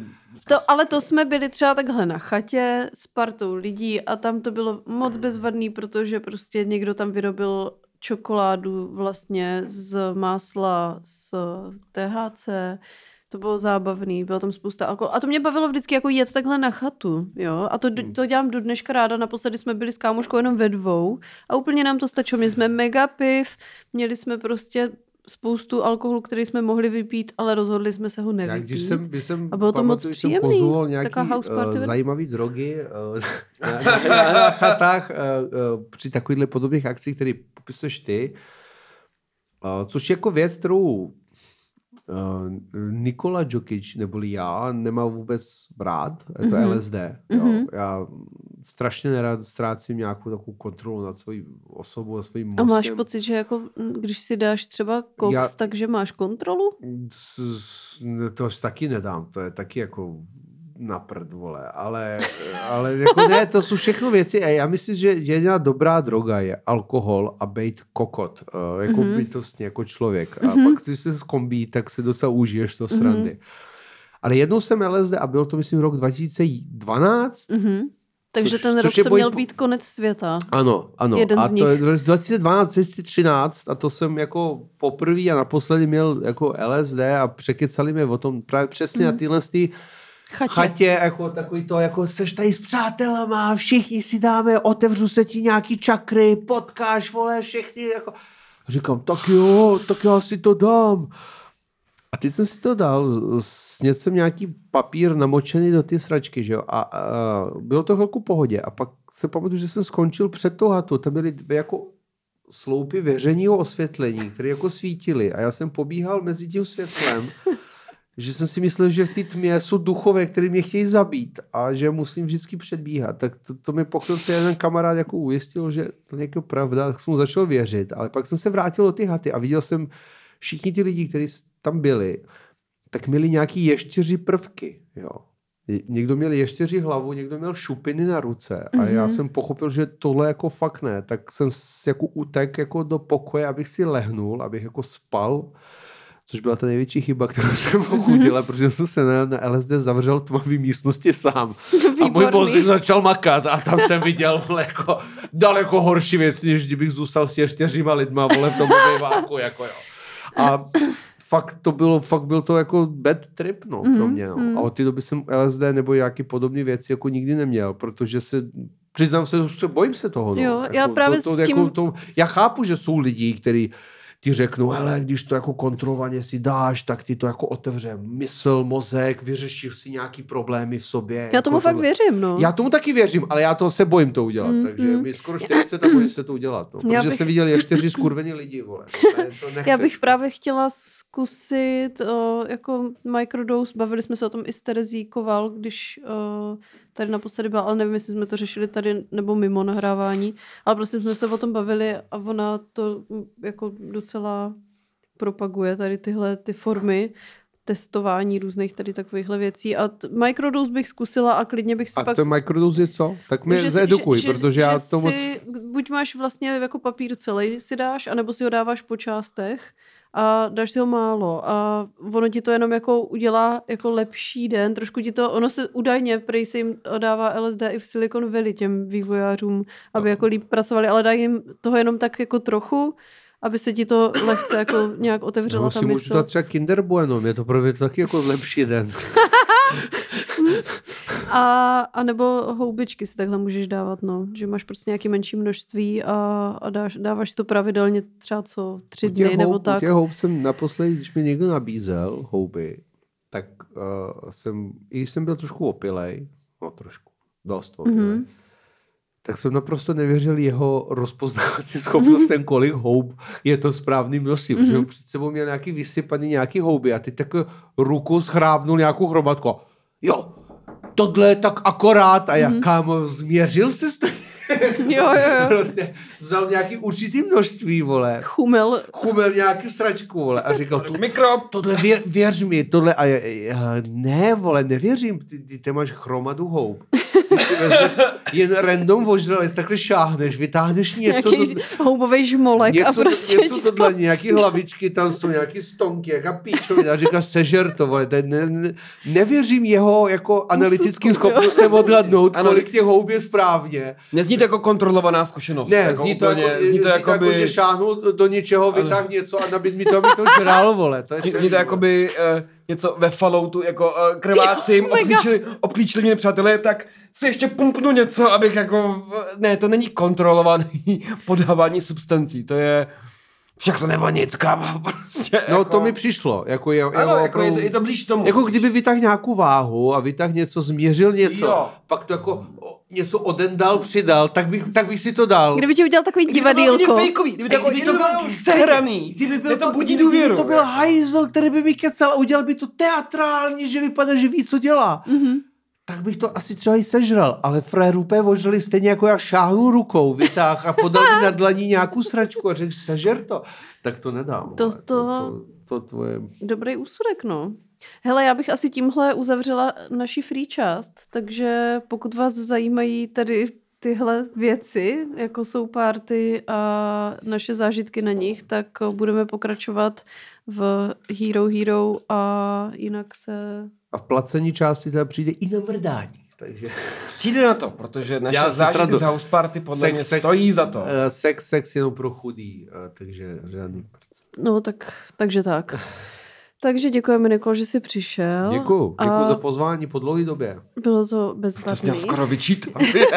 To, ale to jsme byli třeba takhle na chatě s partou lidí a tam to bylo moc bezvadný, protože prostě někdo tam vyrobil čokoládu vlastně z másla, z THC. To bylo zábavný, bylo tam spousta alkoholu. A to mě bavilo vždycky jako jet takhle na chatu, jo. A to, to dělám do dneška ráda. Naposledy jsme byli s kámoškou jenom ve dvou a úplně nám to stačilo. Měli jsme mega piv, měli jsme prostě spoustu alkoholu, který jsme mohli vypít, ale rozhodli jsme se ho Já nevypít. když jsem, když jsem, A bylo to moc že jsem příjemný. pozval nějaký uh, zajímavý drogy uh, na, na, na chatách uh, uh, při takovýchhle podobných akcích, které popisuješ ty, uh, což je jako věc, kterou Nikola Jokic, neboli já, nemá vůbec rád, je to Mhm. LSD. Jo. Mhm. Já strašně nerad ztrácím nějakou takovou kontrolu nad svojí osobou a svým A mozkem. máš pocit, že jako, mm, když si dáš třeba koks, Já- takže máš kontrolu? To taky nedám, to je taky jako na prd, vole, ale, ale jako ne, to jsou všechno věci a já myslím, že jediná dobrá droga je alkohol a být kokot, uh, jako Mhm. mm-hmm. bytostně, jako člověk. A pak, když se zkombí, tak si docela užiješ to srandy. Mm-hmm. Ale jednou jsem LSD a byl to, myslím, rok 2012. Mhm. Takže Což- ten což rok se boj- měl být konec světa. Ano, ano. Jeden a z to je nich. 2012, 2013 a to jsem jako poprvé a naposledy měl jako LSD a překecali mě o tom právě přesně Mhm. na tyhle ty Chatě. chatě, jako takový to, jako seš tady s přátelama, všichni si dáme, otevřu se ti nějaký čakry, potkáš, vole, všechny, jako. Říkám, tak jo, tak já si to dám. A teď jsem si to dal, sněd jsem nějaký papír namočený do ty sračky, že jo, a, a bylo to chvilku pohodě. A pak se pamatuju, že jsem skončil před tou hatu, tam byly dvě jako sloupy veřejného osvětlení, které jako svítily a já jsem pobíhal mezi tím světlem, že jsem si myslel, že v té tmě jsou duchové, které mě chtějí zabít a že musím vždycky předbíhat. Tak to, to mi po chvilce jeden kamarád jako ujistil, že to je jako pravda, tak jsem mu začal věřit. Ale pak jsem se vrátil do ty haty a viděl jsem všichni ty lidi, kteří tam byli, tak měli nějaký ještěři prvky. Jo. Někdo měl ještěři hlavu, někdo měl šupiny na ruce a mm-hmm. já jsem pochopil, že tohle jako fakt ne, tak jsem jako utek jako do pokoje, abych si lehnul, abych jako spal, což byla ta největší chyba, kterou jsem mohl udělat, protože jsem se na, na LSD zavřel tmavý místnosti sám. Výborný. A můj mozek začal makat a tam jsem viděl vole, jako daleko horší věc, než kdybych zůstal s ještěřima lidma vole, v tom obejváku, jako jo. A fakt to bylo, fakt byl to jako bad trip, no, pro mě. No. mm. A od té doby jsem LSD nebo nějaký podobné věci jako nikdy neměl, protože se Přiznám se, že se bojím se toho. No. Jo, jako, já právě to, to, s tím- Jako, to, já chápu, že jsou lidi, kteří ti řeknou, hele, když to jako kontrolovaně si dáš, tak ti to jako otevře mysl, mozek, vyřešíš si nějaký problémy v sobě. Já tomu jako fakt tohle. věřím, no. Já tomu taky věřím, ale já to se bojím to udělat, Mm, takže mm. mi skoro 40 a bojím se to udělat, no, protože bych- jsem viděl ještě skurvený lidi, vole. To, to nechceš. Já bych právě chtěla zkusit o, jako microdose, bavili jsme se o tom i s Terezí Koval, když o, tady naposledy byla, ale nevím, jestli jsme to řešili tady nebo mimo nahrávání, ale prostě jsme se o tom bavili a ona to mm, jako docela propaguje tady tyhle ty formy testování různých tady takovýchhle věcí a t- microdose bych zkusila a klidně bych si A pak... to je microdose je co? Tak mě si- zaedukuj, protože já to moc... Buď máš vlastně jako papír celý si dáš, anebo si ho dáváš po částech a dáš si ho málo a ono ti to jenom jako udělá jako lepší den, trošku ti to, ono se údajně, prej se jim dává LSD i v Silicon Valley těm vývojářům, aby No. jako líp pracovali, ale dají jim toho jenom tak jako trochu, aby se ti to lehce jako nějak otevřela No, ta si můžu mysl. dát třeba Kinder Bueno, je to pro mě taky jako lepší den. A, a nebo houbičky si takhle můžeš dávat, no. Že máš prostě nějaké menší množství a, a dáš, dáváš to pravidelně třeba co tři dny nebo houb, tak. U těch houb jsem naposledy, když mi někdo nabízel houby, tak uh, jsem, i když jsem byl trošku opilej, no trošku, dost opilej, Mhm. mm-hmm. tak jsem naprosto nevěřil jeho rozpoznávací schopnostem, kolik houb je to správný množství, mm-hmm. protože Mhm. on před sebou měl nějaký vysypaný nějaký houby a ty tak ruku schrábnul nějakou hromadku. Jo, tohle je tak akorát a já, Mhm. mm-hmm. kámo, změřil jsi to? Jo, jo, jo. prostě vzal nějaký určitý množství, vole Chumel. chumel nějaký sračku, vole, a říkal, to, Mikrob! tohle věř, věř mi, tohle, a já, já, ne, vole, nevěřím, ty, ty, ty máš hromadu houb. Vezmeš jen random vožralec, takhle šáhneš, vytáhneš něco, Nějaký do, houbový žmolek něco, a prostě něco to... tohle, nějaký hlavičky, tam jsou nějaký stonky, jaká píčovina, říká, sežer to, vole, ne, ne, nevěřím jeho jako analytickým schopnostem odhadnout, Ano. kolik těch houb je správně. Nezní to jako kontrolovaná zkušenost. Ne, jako zní to, úplně, jako, zní to jako, jako, by, že šáhnul do něčeho, vytáhl něco a nabít mi to, aby to žral, vole. To je zní, zní to jako by uh, něco ve Falloutu, jako uh, krvácím, Jo, mega. obklíčili, obklíčili mě přátelé, tak si ještě pumpnu něco, abych jako, eh, ne, to není kontrolovaný podávání substancí, to je všechno nebo nic, kámo, prostě. No jako, to mi přišlo. Jako je, ano, jeho jako je, to, je to blíž tomu. jako kdyby vytáhl nějakou váhu a vytáhl něco, změřil něco, Jo. pak to jako o, něco oden dal, přidal, tak bych, tak bych si to dal. Kdyby ti udělal takový Kdyby to divadýlko. fejkový, kdyby to, jako, Kdyby kdyby to bylo sehraný, Kdyby byl to budí důvěru. Kdyby to byl hajzl, který by mi kecal a udělal by to teatrálně, že vypadá, že ví, co dělá. Mhm. Tak bych to asi třeba i sežral, ale frér úplně vožrali stejně jako já šáhnu rukou, vytáh a podal mi na dlaní nějakou sračku a řekl, sežer to. Tak to nedám. To- to- to, to, tvoje... Dobrý úsudek, no. Hele, já bych asi tímhle uzavřela naši free část, takže pokud vás zajímají tady tyhle věci, jako jsou party a naše zážitky na nich, tak budeme pokračovat v Hero Hero a jinak se... A v placení části teda přijde i na mrdání. Takže Přijde na to, protože naše Já zážitky z House Party podle mě stojí za to. eh, sex, sex jenom pro chudý, eh, takže žádný prc. No, tak, takže tak. Takže děkujeme, Nikol, že jsi přišel. Děkuju. Děkuju A za pozvání po dlouhé době. Bylo to To jsi měl skoro vyčítat.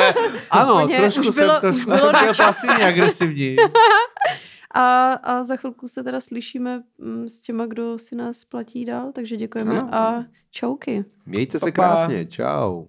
Ano, Úplně, trošku už jsem, bylo- trošku už bylo jsem na byl čase. pasivně agresivní. A, a za chvilku se teda slyšíme mm, s těma, kdo si nás platí dál, takže děkujeme Ano. a čauky. Mějte se Pa, pa. krásně. Čau.